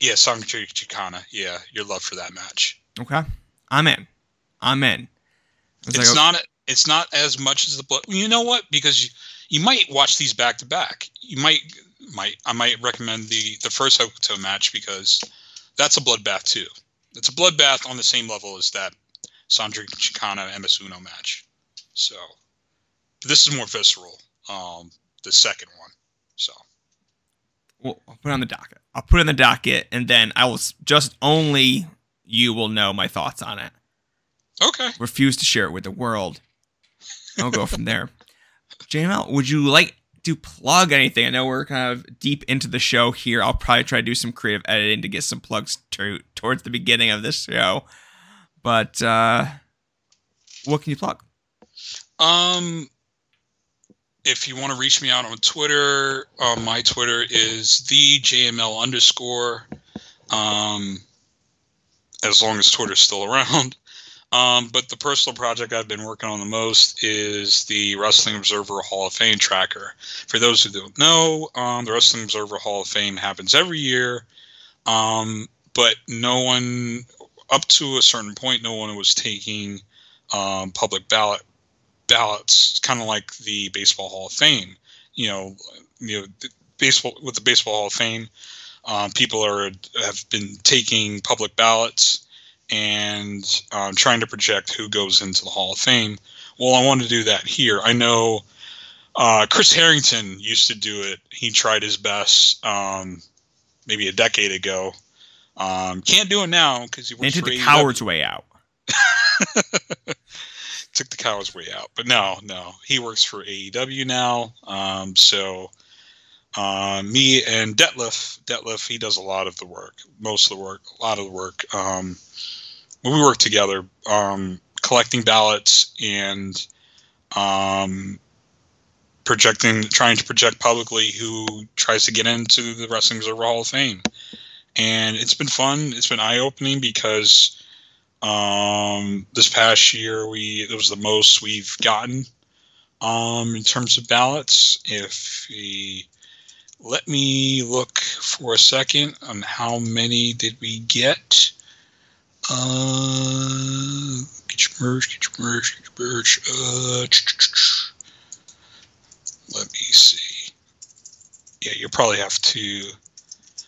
yeah, Sangre Chicana. Yeah, your love for that match. Okay. I'm in. I'm in. It's it's like, not it's not as much as the blood you know what? Because you, you might watch these back to back. You might might i might recommend the the first hokuto match because that's a bloodbath too. It's a bloodbath on the same level as that Sangre Chicana ms uno match. So this is more visceral um the second one so. Well, I'll put it on the docket. I'll put it on the docket and then I will just only you will know my thoughts on it. Okay refuse to share it with the world. I'll go from there. JML, would you like to plug anything? I know we're kind of deep into the show here. I'll probably try to do some creative editing to get some plugs to, towards the beginning of this show. But uh, what can you plug? Um, if you want to reach me out on Twitter, uh, my Twitter is the JML underscore. Um, as long as Twitter's still around. Um, but the personal project I've been working on the most is the Wrestling Observer Hall of Fame tracker. For those who don't know, um, the Wrestling Observer Hall of Fame happens every year, um, but no one, up to a certain point, no one was taking um, public ballot ballots, kind of like the Baseball Hall of Fame. You know, you know, baseball with the Baseball Hall of Fame, um, people are have been taking public ballots and um, trying to project who goes into the Hall of Fame. Well, I want to do that here. I know uh, Chris Harrington used to do it. He tried his best um, maybe a decade ago. Um, can't do it now because he works took the coward's way out. took the coward's way out. But no, no, he works for AEW now. Um, so uh, me and Detlef. Detlef, he does a lot of the work, most of the work, a lot of the work. Um, we work together, um, collecting ballots and um, projecting, trying to project publicly who tries to get into the Wrestling Observer Hall of Fame. And it's been fun. It's been eye opening because um, this past year we it was the most we've gotten um, in terms of ballots. If we let me look for a second on how many did we get. Uh, get your get your get your. Uh, let me see. Yeah, you probably have to.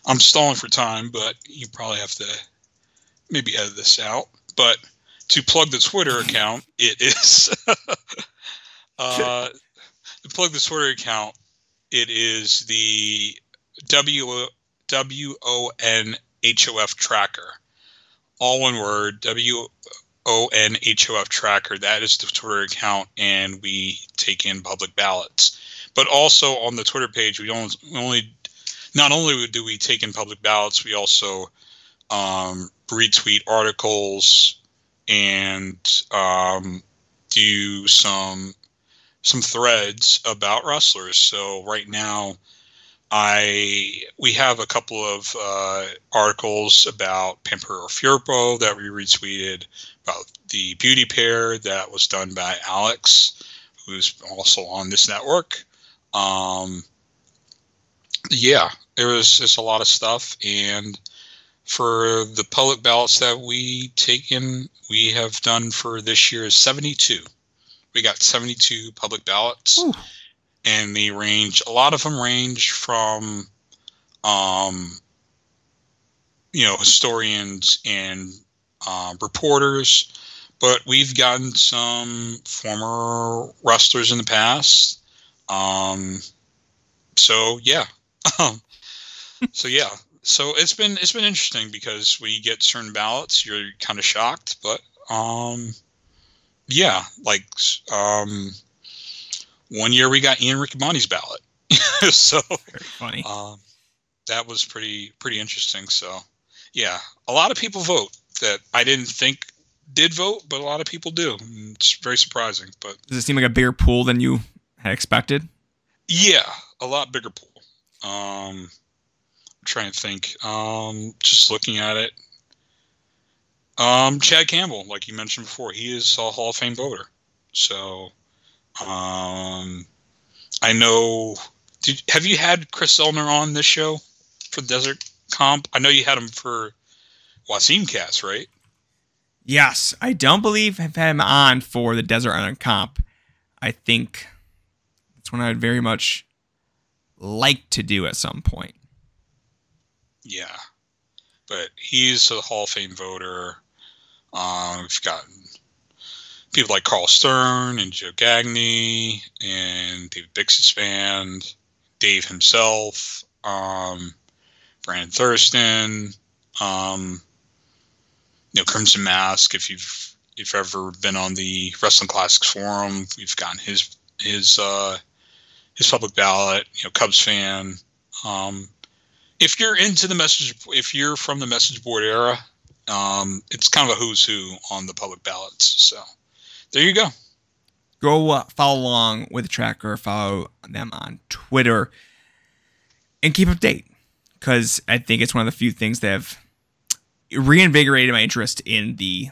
I'm stalling for time, but you probably have to maybe edit this out. But to plug the Twitter account, it is. uh, to plug the Twitter account, it is the W O N H O F tracker. All one word, W O N H O F tracker. That is the Twitter account, and we take in public ballots. But also on the Twitter page, we don't we only not only do we take in public ballots, we also um, retweet articles and um, do some some threads about wrestlers. So right now, I we have a couple of uh, articles about Pampero Firpo that we retweeted about the beauty pair that was done by Alex, who's also on this network. Um, yeah, there was just a lot of stuff, and for the public ballots that we taken, we have done for this year is seventy two we got 72 public ballots Ooh. and they range a lot of them range from um you know historians and um, reporters but we've gotten some former wrestlers in the past um so yeah so yeah so it's been it's been interesting because we get certain ballots you're kind of shocked but um yeah, like um, one year we got Ian Riccaboni's ballot, so very funny. Um, that was pretty pretty interesting. So yeah, a lot of people vote that I didn't think did vote, but a lot of people do. It's very surprising. But does it seem like a bigger pool than you had expected? Yeah, a lot bigger pool. Um, I'm trying to think. Um, just looking at it, um, Chad Campbell, like you mentioned before, he is a Hall of Fame voter. So, um, I know. Did, have you had Chris Zellner on this show for Desert Comp? I know you had him for Wasim Cast, right? Yes, I don't believe I've had him on for the Desert Island Comp. I think it's one I'd very much like to do at some point. Yeah, but he's a Hall of Fame voter. Um, we've gotten people like Carl Stern and Joe Gagne and David Bixenspan, Dave himself, um, Brandon Thurston, um, you know, Crimson Mask. If you've if you've ever been on the Wrestling Classics forum, we've gotten his his uh, his public ballot. You know, Cubs fan. Um, if you're into the message, if you're from the message board era, um, it's kind of a who's who on the public ballots. So there you go. Go uh, follow along with the tracker, follow them on Twitter, and keep up date because I think it's one of the few things that have reinvigorated my interest in the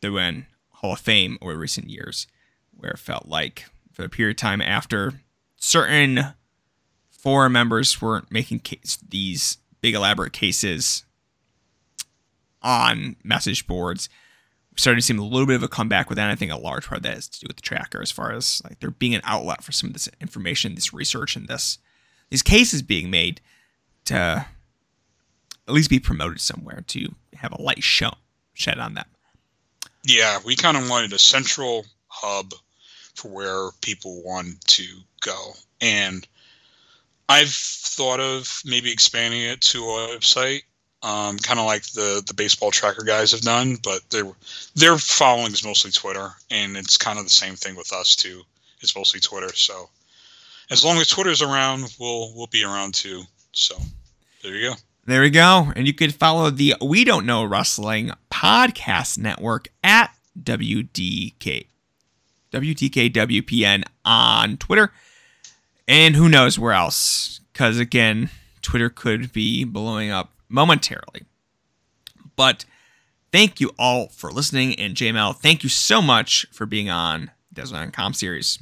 the UN Hall of Fame over recent years, where it felt like for a period of time after certain forum members weren't making case, these big elaborate cases on message boards. We're starting to see a little bit of a comeback with that. I think a large part of that has to do with the tracker, as far as like there being an outlet for some of this information, this research, and this these cases being made to at least be promoted somewhere to have a light show shed on them. Yeah, we kind of wanted a central hub for where people want to go, and I've thought of maybe expanding it to a website um, kind of like the the baseball tracker guys have done, but their their following is mostly Twitter, and it's kind of the same thing with us too. It's mostly Twitter, so as long as Twitter's around, we'll we'll be around too. So there you go. There we go. And you can follow the We Don't Know Wrestling podcast network at WDK. WDKWPN on Twitter. And who knows where else. Because again, Twitter could be blowing up momentarily. But thank you all for listening. And JML, thank you so much for being on Desert and Comp Series.